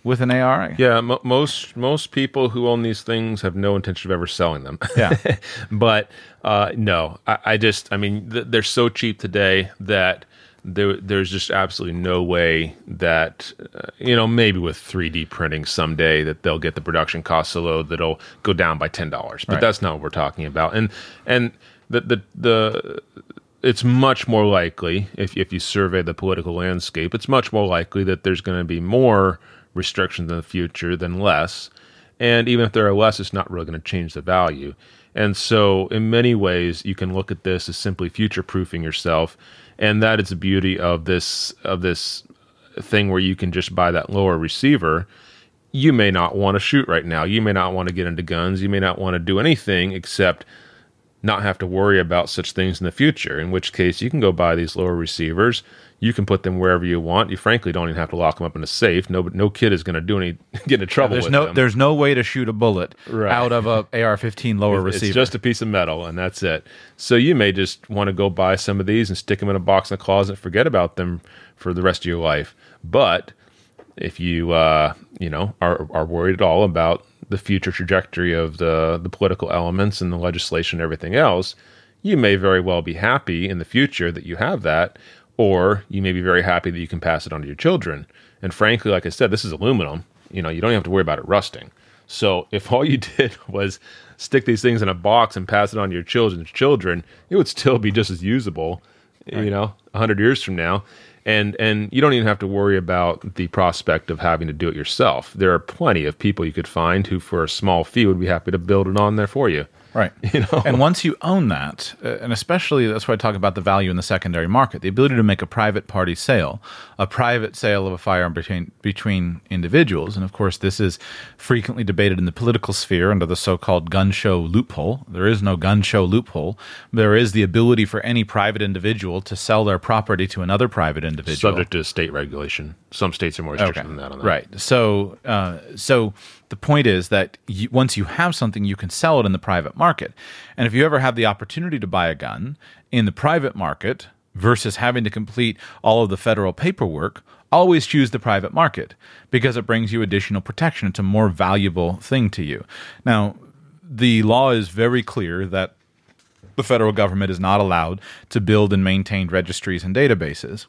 Speaker 1: with an AR?
Speaker 2: Yeah, most most people who own these things have no intention of ever selling them.
Speaker 1: Yeah,
Speaker 2: but uh, no, I, I, just I mean th- they're so cheap today that there, there's just absolutely no way that uh, you know maybe with 3D printing someday that they'll get the production cost so low that it'll go down by ten dollars. But right. that's not what we're talking about. And and the the the it's much more likely if if you survey the political landscape, it's much more likely that there's going to be more restrictions in the future than less. And even if there are less, it's not really going to change the value. And so, in many ways, you can look at this as simply future proofing yourself and that is the beauty of this of this thing where you can just buy that lower receiver. You may not want to shoot right now. You may not want to get into guns. You may not want to do anything except not have to worry about such things in the future in which case you can go buy these lower receivers you can put them wherever you want. You frankly don't even have to lock them up in a safe. No, no kid is going to do any get into trouble.
Speaker 1: there's no
Speaker 2: them.
Speaker 1: there's no way to shoot a bullet right. out of a AR-15 lower
Speaker 2: it's,
Speaker 1: receiver.
Speaker 2: It's just a piece of metal, and that's it. So you may just want to go buy some of these and stick them in a box in the closet, forget about them for the rest of your life. But if you uh, you know are are worried at all about the future trajectory of the the political elements and the legislation and everything else, you may very well be happy in the future that you have that or you may be very happy that you can pass it on to your children. And frankly, like I said, this is aluminum. You know, you don't have to worry about it rusting. So if all you did was stick these things in a box and pass it on to your children's children, it would still be just as usable, right. you know, 100 years from now. And and you don't even have to worry about the prospect of having to do it yourself. There are plenty of people you could find who for a small fee would be happy to build it on there for you.
Speaker 1: Right. You know? And once you own that, uh, and especially that's why I talk about the value in the secondary market, the ability to make a private party sale, a private sale of a firearm between between individuals. And of course, this is frequently debated in the political sphere under the so-called gun show loophole. There is no gun show loophole. There is the ability for any private individual to sell their property to another private individual,
Speaker 2: subject to state regulation. Some states are more restrictive okay. than that. On that.
Speaker 1: Right. So, uh, so the point is that you, once you have something, you can sell it in the private market. And if you ever have the opportunity to buy a gun in the private market versus having to complete all of the federal paperwork, always choose the private market because it brings you additional protection. It's a more valuable thing to you. Now, the law is very clear that the federal government is not allowed to build and maintain registries and databases.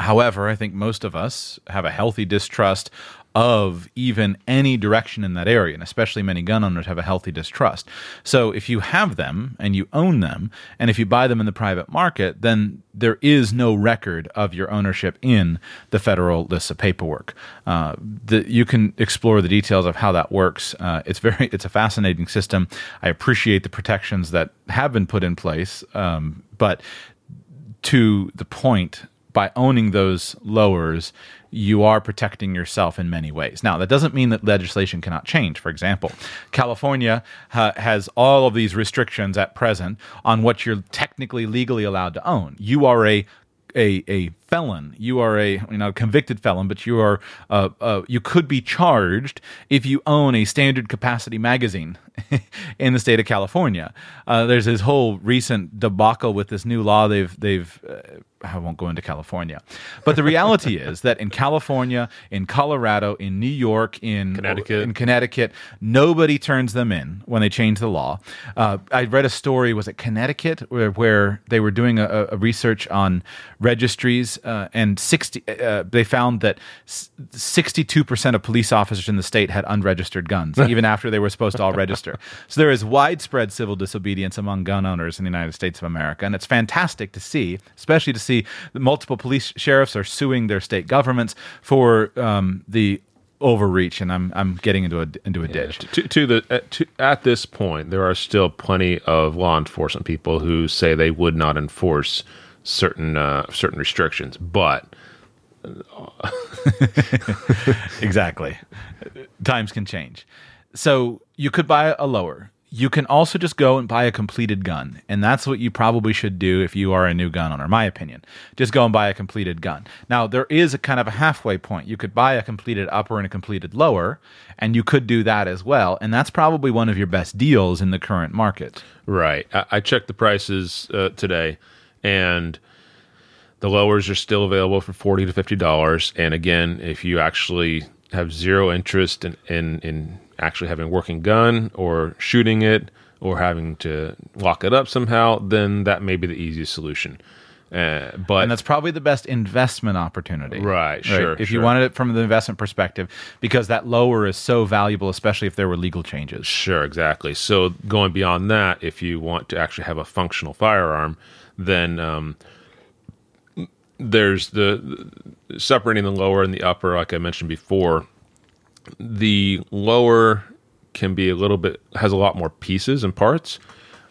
Speaker 1: However, I think most of us have a healthy distrust of even any direction in that area, and especially many gun owners have a healthy distrust. So if you have them and you own them, and if you buy them in the private market, then there is no record of your ownership in the federal lists of paperwork. Uh, the, you can explore the details of how that works. Uh, it's very, it's a fascinating system. I appreciate the protections that have been put in place, um, but to the point, by owning those lowers, you are protecting yourself in many ways. Now, that doesn't mean that legislation cannot change. For example, California ha- has all of these restrictions at present on what you're technically legally allowed to own. You are a a, a felon. You are a you know convicted felon, but you are uh, uh, you could be charged if you own a standard capacity magazine in the state of California. Uh, there's this whole recent debacle with this new law they've they've uh, I won't go into California. But the reality is that in California, in Colorado, in New York, in
Speaker 2: Connecticut.
Speaker 1: in Connecticut, nobody turns them in when they change the law. Uh, I read a story, was it Connecticut, where, where they were doing a, a research on registries, uh, and 60, uh, they found that 62% of police officers in the state had unregistered guns, even after they were supposed to all register. So there is widespread civil disobedience among gun owners in the United States of America. And it's fantastic to see, especially to see multiple police sheriffs are suing their state governments for um, the overreach. And I'm, I'm getting into a, into a ditch.
Speaker 2: to, to the at, to, at this point, there are still plenty of law enforcement people who say they would not enforce certain uh, certain restrictions, but
Speaker 1: exactly. Times can change. So you could buy a lower. You can also just go and buy a completed gun. And that's what you probably should do if you are a new gun owner, my opinion. Just go and buy a completed gun. Now, there is a kind of a halfway point. You could buy a completed upper and a completed lower, and you could do that as well. And that's probably one of your best deals in the current market.
Speaker 2: Right. I, I checked the prices uh, today, and the lowers are still available for forty to fifty dollars. And again, if you actually have zero interest in, in in actually having a working gun or shooting it or having to lock it up somehow, then that may be the easiest solution. Uh, but
Speaker 1: And that's probably the best investment opportunity.
Speaker 2: Right, sure,
Speaker 1: If you wanted it from the investment perspective, because that lower is so valuable, especially if there were legal changes.
Speaker 2: Sure, exactly. So going beyond that, if you want to actually have a functional firearm, then um, there's the, the separating the lower and the upper, like I mentioned before. The lower can be a little bit has a lot more pieces and parts.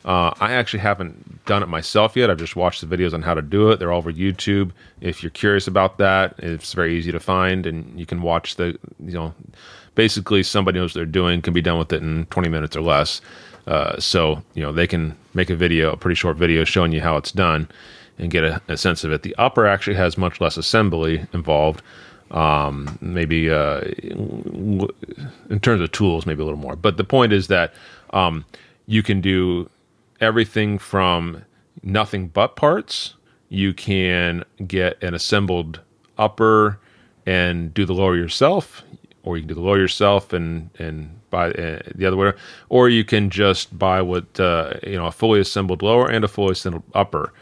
Speaker 2: Uh, I actually haven't done it myself yet. I've just watched the videos on how to do it. They're all over YouTube. If you're curious about that, it's very easy to find, and you can watch the you know basically somebody knows what they're doing can be done with it in 20 minutes or less. Uh, so you know they can make a video, a pretty short video showing you how it's done, and get a, a sense of it. The upper actually has much less assembly involved. Um, maybe uh, in terms of tools, maybe a little more. But the point is that um, you can do everything from nothing but parts. You can get an assembled upper and do the lower yourself, or you can do the lower yourself and and buy uh, the other way, or you can just buy what uh, you know a fully assembled lower and a fully assembled upper,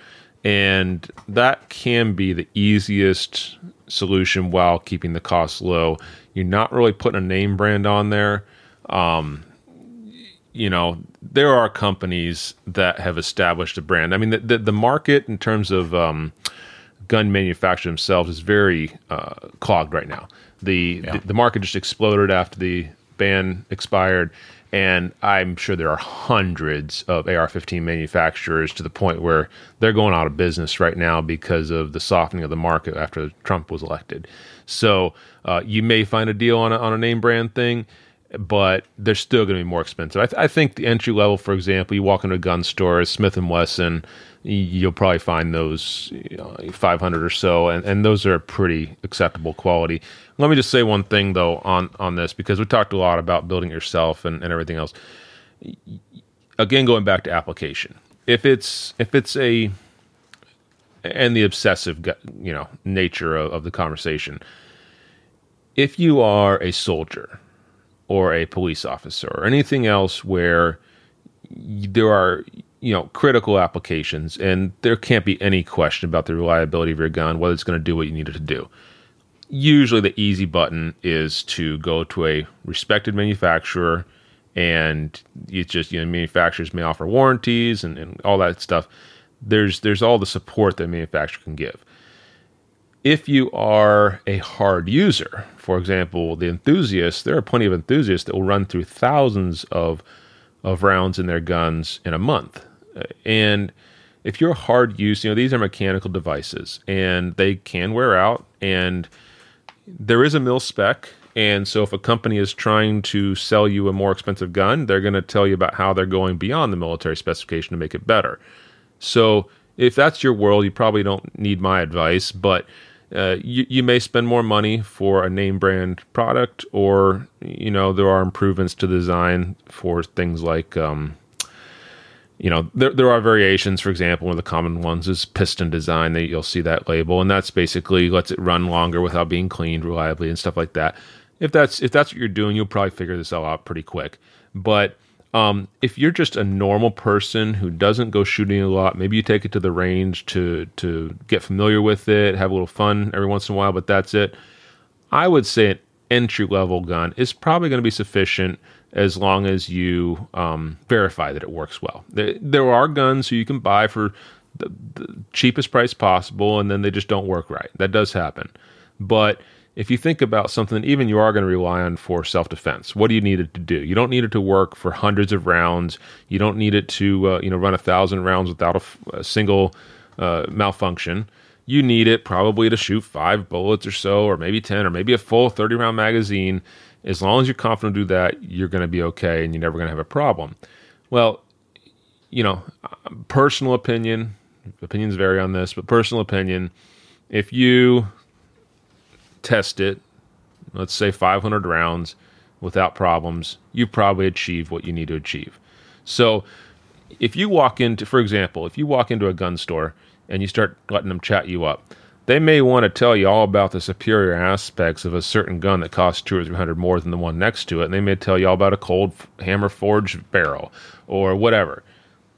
Speaker 2: and that can be the easiest solution while keeping the costs low. You're not really putting a name brand on there you know, there are companies that have established a brand. I mean, the, the, the market in terms of um, gun manufacturers themselves is very uh, clogged right now. The, the the market just exploded after the ban expired, and I'm sure there are hundreds of AR-15 manufacturers to the point where they're going out of business right now because of the softening of the market after Trump was elected. So uh, you may find a deal on a, on a name brand thing but they're still going to be more expensive. I, th- I think the entry level, for example, you walk into a gun store, Smith and Wesson, you'll probably find those uh, you know, 500 or so, and, and those are pretty acceptable quality. Let me just say one thing though on on this because we talked a lot about building yourself and, and everything else. Again, going back to application, if it's if it's a and the obsessive you know nature of, of the conversation, if you are a soldier or a police officer or anything else where there are you know critical applications and there can't be any question about the reliability of your gun whether it's going to do what you need it to do. Usually the easy button is to go to a respected manufacturer and it's just you know manufacturers may offer warranties and, and all that stuff. There's there's all the support that a manufacturer can give if you are a hard user, for example, the enthusiasts, there are plenty of enthusiasts that will run through thousands of of rounds in their guns in a month. Uh, And if you're hard use, you know, these are mechanical devices and they can wear out and there is a mil spec. And so if a company is trying to sell you a more expensive gun, they're going to tell you about how they're going beyond the military specification to make it better. So if that's your world, you probably don't need my advice, but uh, you, you may spend more money for a name brand product, or you know there are improvements to the design for things like um, you know there there are variations. For example, one of the common ones is piston design. That you'll see that label, and that's basically lets it run longer without being cleaned reliably and stuff like that. If that's if that's what you're doing, you'll probably figure this all out pretty quick. But um, if you're just a normal person who doesn't go shooting a lot, maybe you take it to the range to to get familiar with it, have a little fun every once in a while, but that's it. I would say an entry level gun is probably going to be sufficient as long as you um, verify that it works well. There, there are guns who you can buy for the, the cheapest price possible, and then they just don't work right. That does happen, but if you think about something even you are going to rely on for self-defense what do you need it to do? You don't need it to work for hundreds of rounds. You don't need it to uh, you know run a thousand rounds without a, single uh, malfunction. You need it probably to shoot five bullets or so or maybe 10 or maybe a full 30 round magazine. As long as you're confident to do that you're going to be okay and you're never going to have a problem. Well you know personal opinion opinions vary on this but personal opinion if you test it, let's say 500 rounds without problems, you probably achieve what you need to achieve. So, if you walk into, for example, if you walk into a gun store and you start letting them chat you up, they may want to tell you all about the superior aspects of a certain gun that costs two or three hundred more than the one next to it. And they may tell you all about a cold hammer forged barrel or whatever.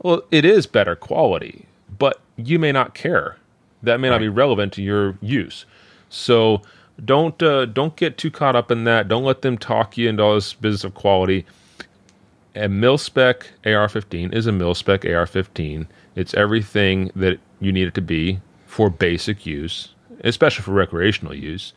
Speaker 2: Well, it is better quality, but you may not care. That may right. not be relevant to your use. So don't uh, don't get too caught up in that. Don't let them talk you into all this business of quality. A mil spec AR-15 is a mil spec AR-15. It's everything that you need it to be for basic use, especially for recreational use.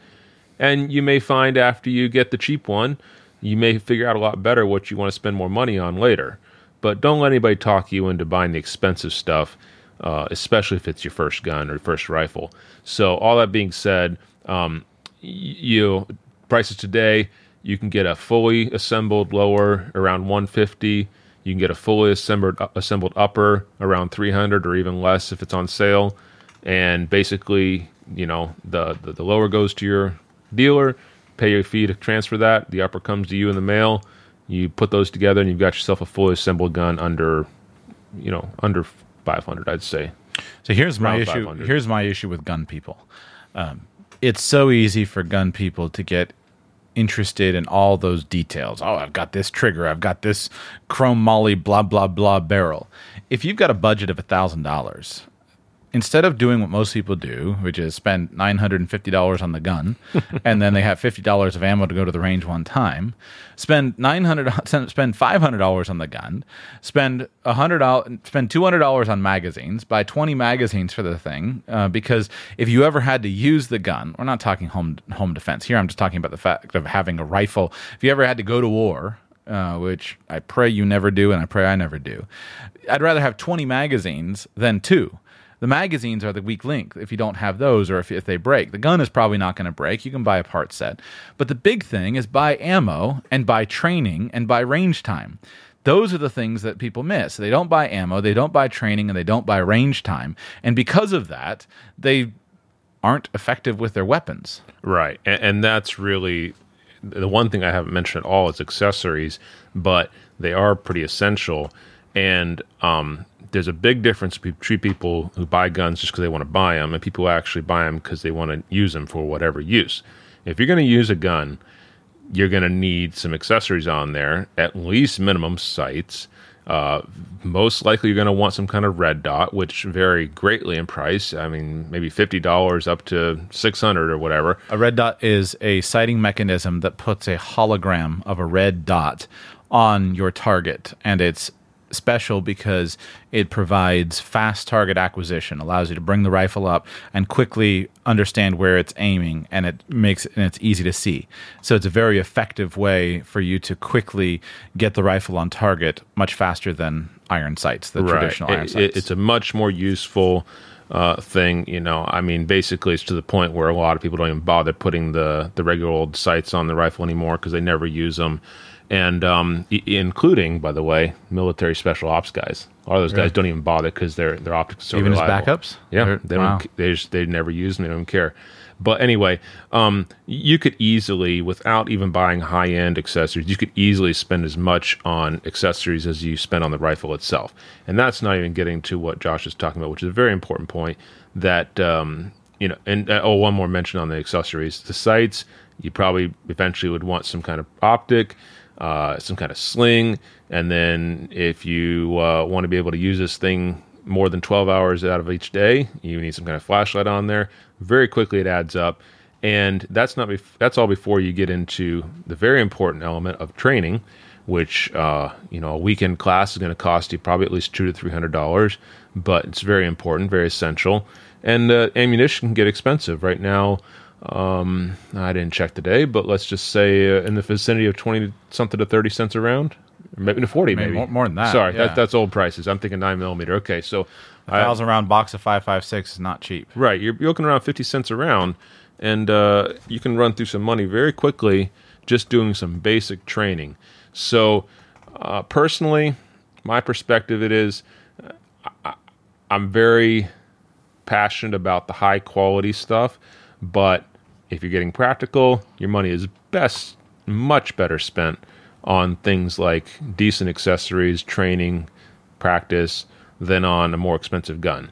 Speaker 2: And you may find after you get the cheap one, you may figure out a lot better what you want to spend more money on later. But don't let anybody talk you into buying the expensive stuff, uh, especially if it's your first gun or first rifle. So, all that being said, um, you know, prices today you can get a fully assembled lower around 150 you can get a fully assembled assembled upper around 300 or even less if it's on sale. And basically you know the, the, the lower goes to your dealer pay your fee to transfer that. The upper comes to you in the mail. You put those together and you've got yourself a fully assembled gun under you know under 500 i'd say.
Speaker 1: So here's my issue here's my issue with gun people. Um, it's so easy for gun people to get interested in all those details. Oh, I've got this trigger, I've got this chromoly blah blah blah barrel. If you've got a budget of a thousand dollars instead of doing what most people do, which is spend nine hundred and fifty dollars on the gun, and then they have fifty dollars of ammo to go to the range one time, spend nine hundred, spend five hundred dollars on the gun, spend a hundred spend two hundred dollars on magazines, buy twenty magazines for the thing, uh, because if you ever had to use the gun, we're not talking home home defense here. I'm just talking about the fact of having a rifle. If you ever had to go to war. Uh, which I pray you never do, and I pray I never do. I'd rather have 20 magazines than two the magazines are the weak link if you don't have those or if, if they break. The gun is probably not going to break. You can buy a part set. But the big thing is buy ammo and buy training and buy range time. Those are the things that people miss. They don't buy ammo, they don't buy training, and they don't buy range time. And because of that, they aren't effective with their weapons.
Speaker 2: Right. And, and that's really the one thing I haven't mentioned at all is accessories, but they are pretty essential. And um, there's a big difference between people who buy guns just because they want to buy them and people who actually buy them because they want to use them for whatever use. If you're going to use a gun, you're going to need some accessories on there, at least minimum sights. Uh, most likely, you're going to want some kind of red dot, which vary greatly in price. I mean, maybe fifty dollars up to six hundred or whatever.
Speaker 1: A red dot is a sighting mechanism that puts a hologram of a red dot on your target, and it's special because it provides fast target acquisition, allows you to bring the rifle up and quickly understand where it's aiming, and it makes and it's easy to see. So it's a very effective way for you to quickly get the rifle on target much faster than iron sights, the right. traditional iron it, sights.
Speaker 2: It's a much more useful. Uh, thing, you know, I mean, basically, it's to the point where a lot of people don't even bother putting the the regular old sights on the rifle anymore because they never use them and um, including, by the way, military special ops guys. A lot of those guys don't even bother because their their optics are so
Speaker 1: Even as backups?
Speaker 2: Yeah,
Speaker 1: They're-
Speaker 2: they don't. They just they never use them. They don't care. But anyway, um, you could easily, without even buying high end accessories, you could easily spend as much on accessories as you spend on the rifle itself. And that's not even getting to what Josh is talking about, which is a very important point. That um, you know, and uh, oh, one more mention on the accessories: the sights. You probably eventually would want some kind of optic, uh, some kind of sling, and then if you uh, want to be able to use this thing more than 12 hours out of each day, you need some kind of flashlight on there. Very quickly, it adds up, and that's not bef- that's all before you get into the very important element of training, which uh, you know a weekend class is going to cost you probably at least two to three hundred dollars, but it's very important, very essential, and uh, ammunition can get expensive right now. Um, I didn't check today, but let's just say uh, in the vicinity of twenty something to thirty cents a round, or maybe to forty,
Speaker 1: Maybe
Speaker 2: maybe
Speaker 1: more- more than that,
Speaker 2: Sorry,
Speaker 1: yeah.
Speaker 2: that, that's old prices. I'm thinking nine millimeter. Okay, so
Speaker 1: A thousand round box of five five six is not cheap.
Speaker 2: Right, you're, you're looking around fifty cents a round, and uh, you can run through some money very quickly just doing some basic training. So, uh, personally, my perspective it is, uh, I, I'm very passionate about the high quality stuff, but if you're getting practical, your money is best, much better spent on things like decent accessories, training, practice, than on a more expensive gun.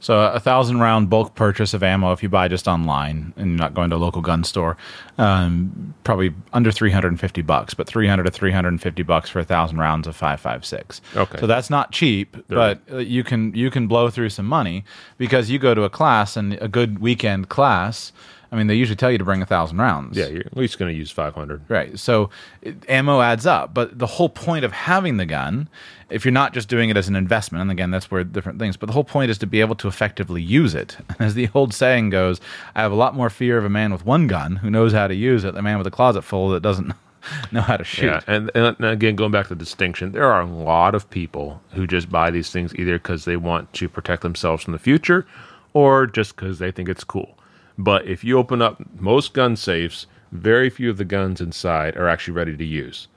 Speaker 1: So a thousand round bulk purchase of ammo, if you buy just online and you're not going to a local gun store, um, probably under three hundred and fifty bucks, but three hundred to three hundred and fifty bucks for a thousand rounds of five five six.
Speaker 2: Okay.
Speaker 1: so that's not cheap, but uh, you can you can blow through some money because you go to a class and a good weekend class. I mean, they usually tell you to bring a thousand rounds.
Speaker 2: Yeah, you're at least going to use 500.
Speaker 1: Right. So it, ammo adds up, but the whole point of having the gun, if you're not just doing it as an investment, and again, that's where different things, but the whole point is to be able to effectively use it. As the old saying goes, I have a lot more fear of a man with one gun who knows how to use it than a man with a closet full that doesn't know how to shoot.
Speaker 2: Yeah, and, and again, going back to the distinction, there are a lot of people who just buy these things either because they want to protect themselves from the future or just because they think it's cool. But if you open up most gun safes, very few of the guns inside are actually ready to use.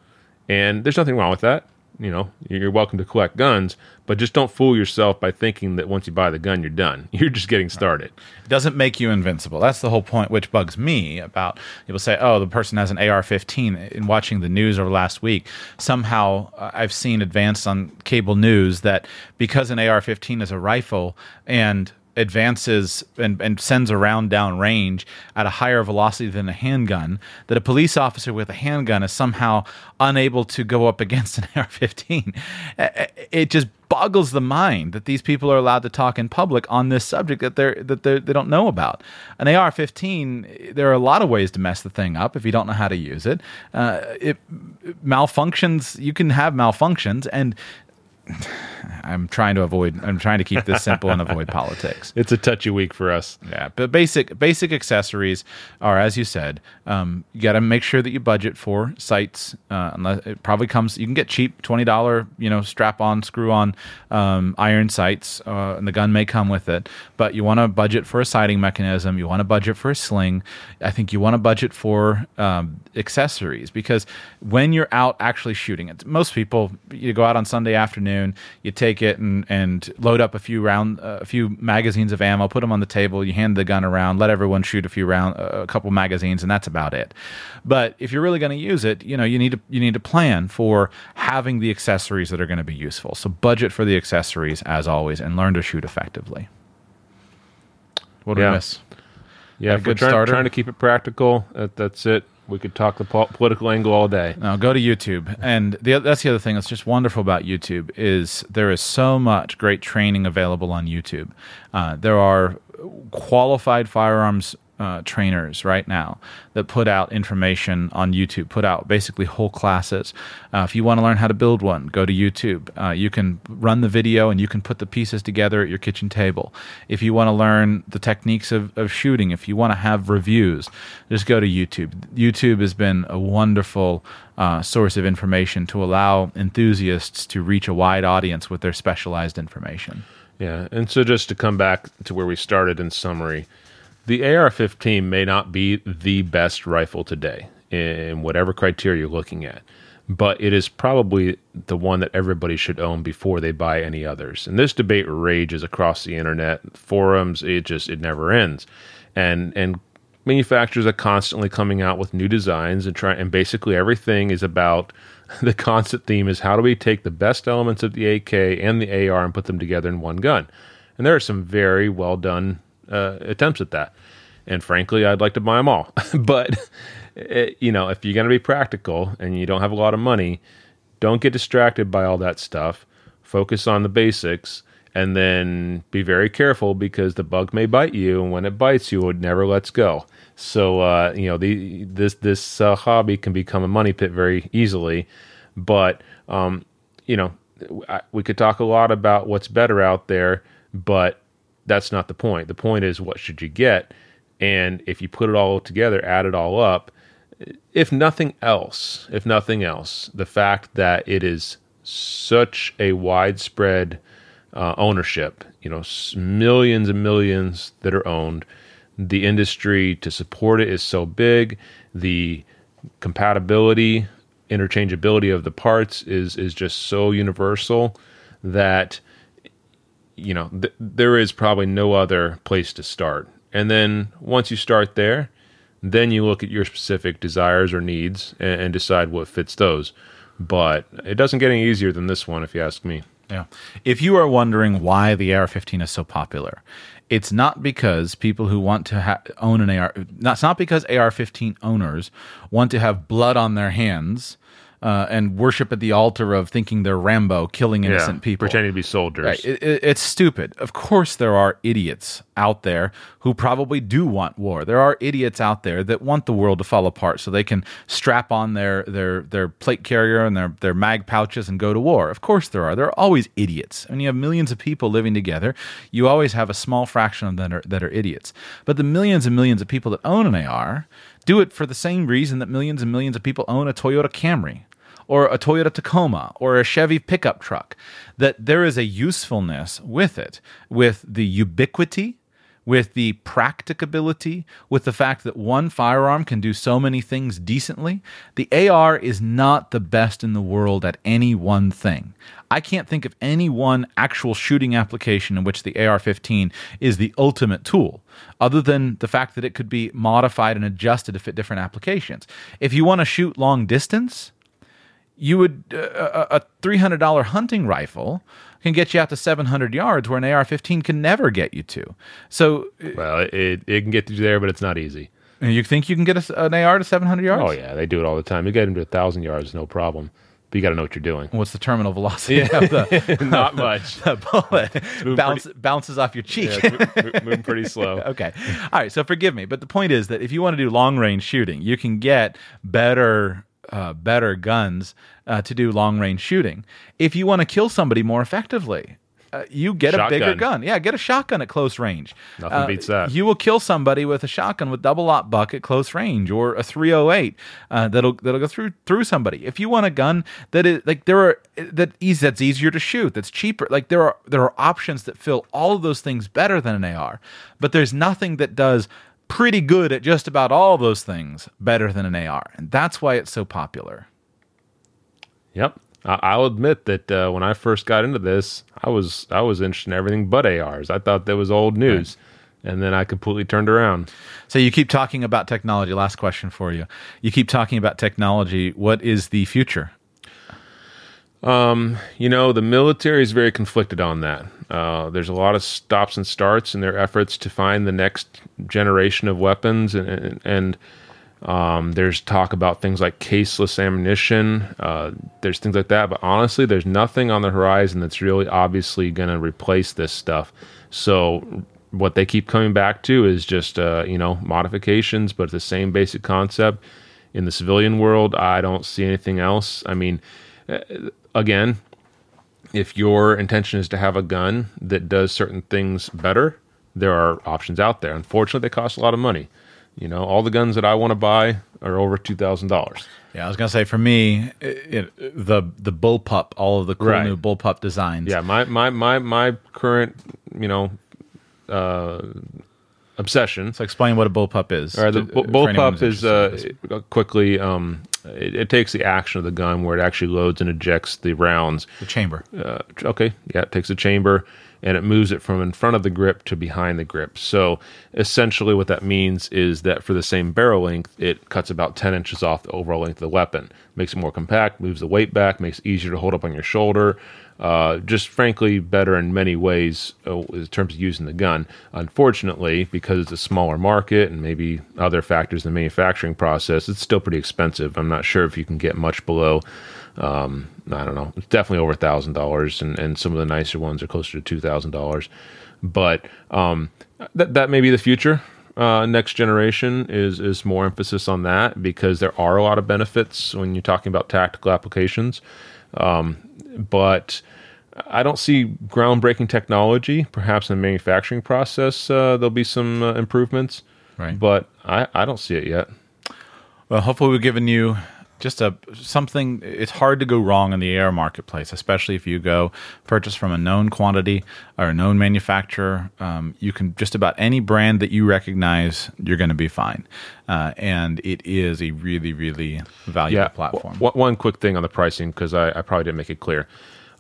Speaker 2: And there's nothing wrong with that. You know, you're welcome to collect guns, but just don't fool yourself by thinking that once you buy the gun, you're done. You're just getting started.
Speaker 1: It doesn't make you invincible. That's the whole point, which bugs me about people say, oh, the person has an AR 15. In watching the news over last week, somehow uh, I've seen advanced on cable news that because an AR 15 is a rifle and advances and, and sends a round down range at a higher velocity than a handgun, that a police officer with a handgun is somehow unable to go up against an AR 15. It just boggles the mind that these people are allowed to talk in public on this subject that they're that they're, they don't know about. An AR-15, there are a lot of ways to mess the thing up if you don't know how to use it. Uh, it malfunctions. You can have malfunctions, and I'm trying to avoid. I'm trying to keep this simple and avoid politics.
Speaker 2: It's a touchy week for us.
Speaker 1: Yeah, but basic basic accessories are, as you said, um, you got to make sure that you budget for sights. Uh, unless it probably comes, you can get cheap twenty dollar, you know, strap on, screw on um, iron sights, uh, and the gun may come with it. But you want to budget for a sighting mechanism. You want to budget for a sling. I think you want to budget for um, accessories because when you're out actually shooting it, most people you go out on Sunday afternoon, you take it and, and load up a few round, uh, a few magazines of ammo, put them on the table, you hand the gun around, let everyone shoot a few round, uh, a couple magazines, and that's about it. But if you're really going to use it, you know, you need to you need to plan for having the accessories that are going to be useful. So budget for the accessories as always, and learn to shoot effectively. What do
Speaker 2: Yeah.
Speaker 1: we miss?
Speaker 2: Yeah,
Speaker 1: A
Speaker 2: if we're
Speaker 1: good
Speaker 2: trying,
Speaker 1: starter?
Speaker 2: trying to keep it practical, that, that's it. We could talk the po- political angle all day.
Speaker 1: No, go to YouTube, and the, that's the other thing that's just wonderful about YouTube is there is so much great training available on YouTube. Uh, there are qualified firearms uh, trainers right now that put out information on YouTube, put out basically whole classes. Uh, if you want to learn how to build one, go to YouTube. Uh, you can run the video and you can put the pieces together at your kitchen table. If you want to learn the techniques of, of shooting, if you want to have reviews, just go to YouTube. YouTube has been a wonderful uh, source of information to allow enthusiasts to reach a wide audience with their specialized information.
Speaker 2: Yeah, and so just to come back to where we started in summary, the AR-15 may not be the best rifle today in whatever criteria you're looking at, but it is probably the one that everybody should own before they buy any others. And this debate rages across the internet, forums. It just it never ends, and and manufacturers are constantly coming out with new designs and try and basically everything is about the constant theme is how do we take the best elements of the AK and the AR and put them together in one gun. And there are some very well done uh, attempts at that. And frankly, I'd like to buy them all, but it, you know, if you're going to be practical and you don't have a lot of money, don't get distracted by all that stuff. Focus on the basics and then be very careful because the bug may bite you. And when it bites you, it never lets go. So, uh, you know, the, this, this uh, hobby can become a money pit very easily. But, um, you know, we could talk a lot about what's better out there, but that's not the point. The point is, what should you get? And if you put it all together, add it all up, if nothing else, if nothing else, the fact that it is such a widespread uh, ownership, you know, millions and millions that are owned, the industry to support it is so big, the compatibility, interchangeability of the parts is is just so universal that you know th- there is probably no other place to start. And then once you start there, then you look at your specific desires or needs and, and decide what fits those. But it doesn't get any easier than this one, if you ask me.
Speaker 1: Yeah. If you are wondering why the AR-15 is so popular, it's not because people who want to ha- own an AR. Not, it's not because AR-15 owners want to have blood on their hands uh, and worship at the altar of thinking they're Rambo, killing innocent
Speaker 2: Yeah,
Speaker 1: people,
Speaker 2: pretending to be soldiers.
Speaker 1: Right. It, it- it's stupid. Of course, there are idiots out there who probably do want war. There are idiots out there that want the world to fall apart so they can strap on their their their plate carrier and their their mag pouches and go to war. Of course, there are. There are always idiots. When you have millions of people living together, you always have a small fraction of them that are, that are idiots. But the millions and millions of people that own an AR do it for the same reason that millions and millions of people own a Toyota Camry or a Toyota Tacoma or a Chevy pickup truck, that there is a usefulness with it, with the ubiquity, with the practicability, with the fact that one firearm can do so many things decently. The AR is not the best in the world at any one thing. I can't think of any one actual shooting application in which the AR 15 is the ultimate tool, other than the fact that it could be modified and adjusted to fit different applications. If you want to shoot long distance, you would uh, a a three hundred dollar hunting rifle can get you out to seven hundred yards, where an AR fifteen can never get you to. So uh,
Speaker 2: Well, it, it can get you there, but it's not easy.
Speaker 1: And you think you can get a, an AR to seven hundred yards?
Speaker 2: Oh, yeah. They do it all the time. You get into a 1,000 yards, no problem. But you got to know what you're doing.
Speaker 1: What's the terminal velocity of the,
Speaker 2: not much.
Speaker 1: the bullet? Bounce, bounces off your cheek.
Speaker 2: Yeah, it's mo- mo- moving pretty slow.
Speaker 1: okay. All right. So forgive me, but the point is that if you want to do long range shooting, you can get better uh, better guns uh, to do long range shooting. If you want to kill somebody more effectively. Uh, you get a bigger gun. Yeah, get a shotgun at close range.
Speaker 2: Nothing
Speaker 1: Uh,
Speaker 2: beats that.
Speaker 1: You will kill somebody with a shotgun with double aught buck at close range, or a 308 uh, that'll that'll go through through somebody. If you want a gun that is like there are that eas that's easier to shoot, that's cheaper. Like there are there are options that fill all of those things better than an AR, but there's nothing that does pretty good at just about all those things better than an AR, and that's why it's so popular.
Speaker 2: Yep. I- I'll admit that uh, when I first got into this, I was I was interested in everything but ARs. I thought that was old news, and then I completely turned around.
Speaker 1: So you keep talking about technology. Last question for you. You keep talking about technology. What is the future?
Speaker 2: Um, You know, the military is very conflicted on that. Uh, there's a lot of stops and starts in their efforts to find the next generation of weapons, and and, and um, there's talk about things like caseless ammunition. Uh, there's things like that, but honestly, there's nothing on the horizon that's really obviously going to replace this stuff. So what they keep coming back to is just uh, you know modifications, but the same basic concept. In the civilian world, I don't see anything else. I mean, uh, again, if your intention is to have a gun that does certain things better, there are options out there. Unfortunately, they cost a lot of money. You know, all the guns that I want to buy are over two thousand dollars.
Speaker 1: Yeah, I was gonna say for me, it, it- the the bullpup, all of the cool
Speaker 2: Right.
Speaker 1: new bullpup designs.
Speaker 2: Yeah, my my my my current you know uh, obsession.
Speaker 1: So explain what a bullpup is.
Speaker 2: Or the
Speaker 1: to-
Speaker 2: bu-
Speaker 1: for anyone
Speaker 2: bullpup is uh, quickly um, It, it takes the action of the gun where it actually loads and ejects the rounds.
Speaker 1: The chamber.
Speaker 2: Uh, okay, yeah, it takes a chamber and it moves it from in front of the grip to behind the grip. So essentially, what that means is that for the same barrel length, it cuts about 10 inches off the overall length of the weapon, makes it more compact, moves the weight back, makes it easier to hold up on your shoulder. Uh, just frankly, better in many ways uh, in terms of using the gun. Unfortunately, because it's a smaller market and maybe other factors in the manufacturing process, it's still pretty expensive. I'm not sure if you can get much below um, I don't know. It's definitely over a thousand dollars, and and some of the nicer ones are closer to two thousand dollars. But um, that that may be the future. Uh, next generation is is more emphasis on that because there are a lot of benefits when you're talking about tactical applications. Um, but I don't see groundbreaking technology. Perhaps in the manufacturing process, uh, there'll be some uh, improvements.
Speaker 1: Right.
Speaker 2: But I, I don't see it yet.
Speaker 1: Well, hopefully, we've given you just a something it's hard to go wrong in the AR marketplace especially if you go purchase from a known quantity or a known manufacturer. Um, you can just about any brand that you recognize you're going to be fine. Uh, and it is a really really valuable platform.
Speaker 2: w- one quick thing on the pricing because I, I, probably didn't make it clear.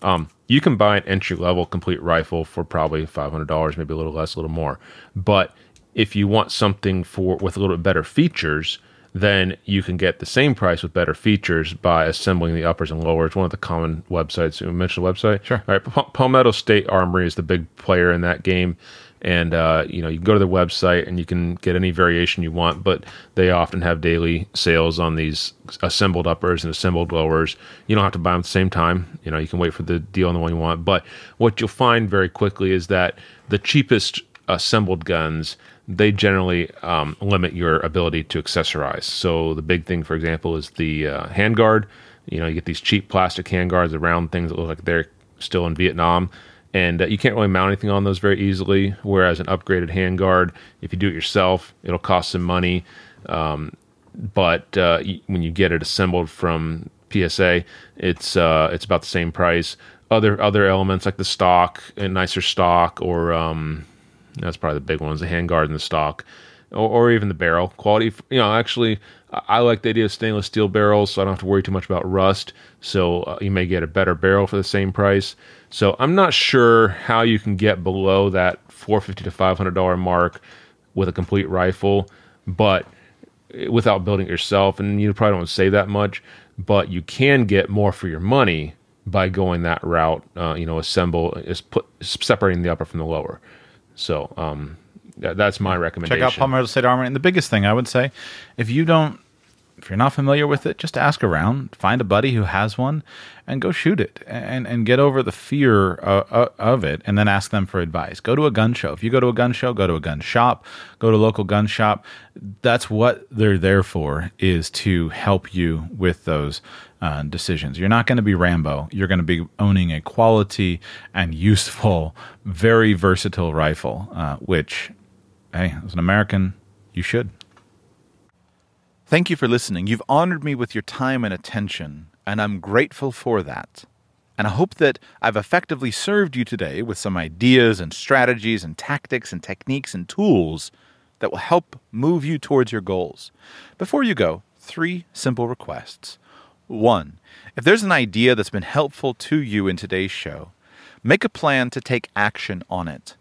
Speaker 2: Um, you can buy an entry level complete rifle for probably $500 maybe a little less a little more. But if you want something for with a little bit better features then you can get the same price with better features by assembling the uppers and lowers. One of the common websites. You mentioned the website.
Speaker 1: Sure.
Speaker 2: All right. Palmetto State Armory is the big player in that game. And uh, you know you can go to their website and you can get any variation you want, but they often have daily sales on these assembled uppers and assembled lowers. You don't have to buy them at the same time. You know you can wait for the deal on the one you want. But what you'll find very quickly is that the cheapest assembled guns they generally um, limit your ability to accessorize. So the big thing, for example, is the uh, handguard. You know, you get these cheap plastic handguards, the round things that look like they're still in Vietnam, and uh, you can't really mount anything on those very easily. Whereas an upgraded handguard, if you do it yourself, it'll cost some money. Um, but uh, when you get it assembled from PSA, it's uh, it's about the same price. Other other elements like the stock, a nicer stock, or um, that's probably the big ones: the handguard and the stock, or, or, even the barrel quality. You know, actually, I like the idea of stainless steel barrels, so I don't have to worry too much about rust. So uh, you may get a better barrel for the same price. So I'm not sure how you can get below that 450 to 500 dollar mark with a complete rifle, but eh, without building it yourself, and you probably don't say that much, but you can get more for your money by going that route. Uh, you know, assemble is put separating the upper from the lower. So um, th- that's my recommendation.
Speaker 1: Check out Palmetto State Armory. And the biggest thing I would say, if you don't, if you're not familiar with it, just ask around, find a buddy who has one, and go shoot it, and and get over the fear uh, uh, of it, and then ask them for advice. Go to a gun show. If you go to a gun show, go to a gun shop, go to a local gun shop. That's what they're there for, is to help you with those uh, decisions. You're not going to be Rambo. You're going to be owning a quality and useful, very versatile rifle, uh, which, hey, as an American, you should. Thank you for listening. You've honored me with your time and attention, and I'm grateful for that. And I hope that I've effectively served you today with some ideas and strategies and tactics and techniques and tools that will help move you towards your goals. Before you go, three simple requests. One, if there's an idea that's been helpful to you in today's show, make a plan to take action on it.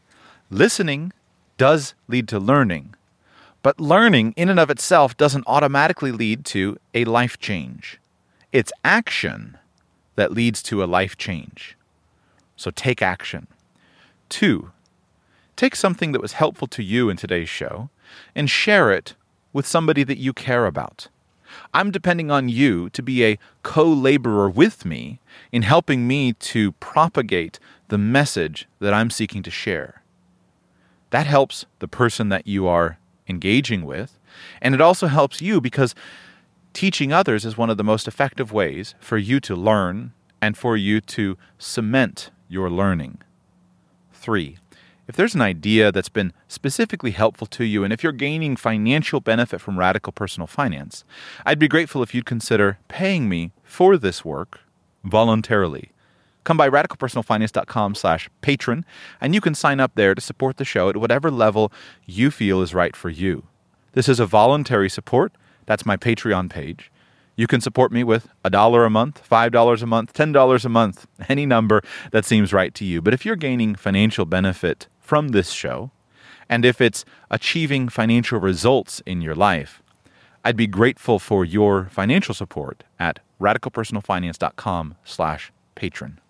Speaker 1: Listening does lead to learning, but learning in and of itself doesn't automatically lead to a life change. It's action that leads to a life change. So take action. Two, take something that was helpful to you in today's show and share it with somebody that you care about. I'm depending on you to be a co laborer with me in helping me to propagate the message that I'm seeking to share. That helps the person that you are engaging with, and it also helps you because teaching others is one of the most effective ways for you to learn and for you to cement your learning. Three, if there's an idea that's been specifically helpful to you, and if you're gaining financial benefit from radical personal finance, I'd be grateful if you'd consider paying me for this work voluntarily. Come by radicalpersonalfinance.com slash patron, and you can sign up there to support the show at whatever level you feel is right for you. This is a voluntary support. That's my Patreon page. You can support me with a dollar a month, $5 a month, $10 a month, any number that seems right to you. But if you're gaining financial benefit from this show, and if it's achieving financial results in your life, I'd be grateful for your financial support at radicalpersonalfinance.com slash patron.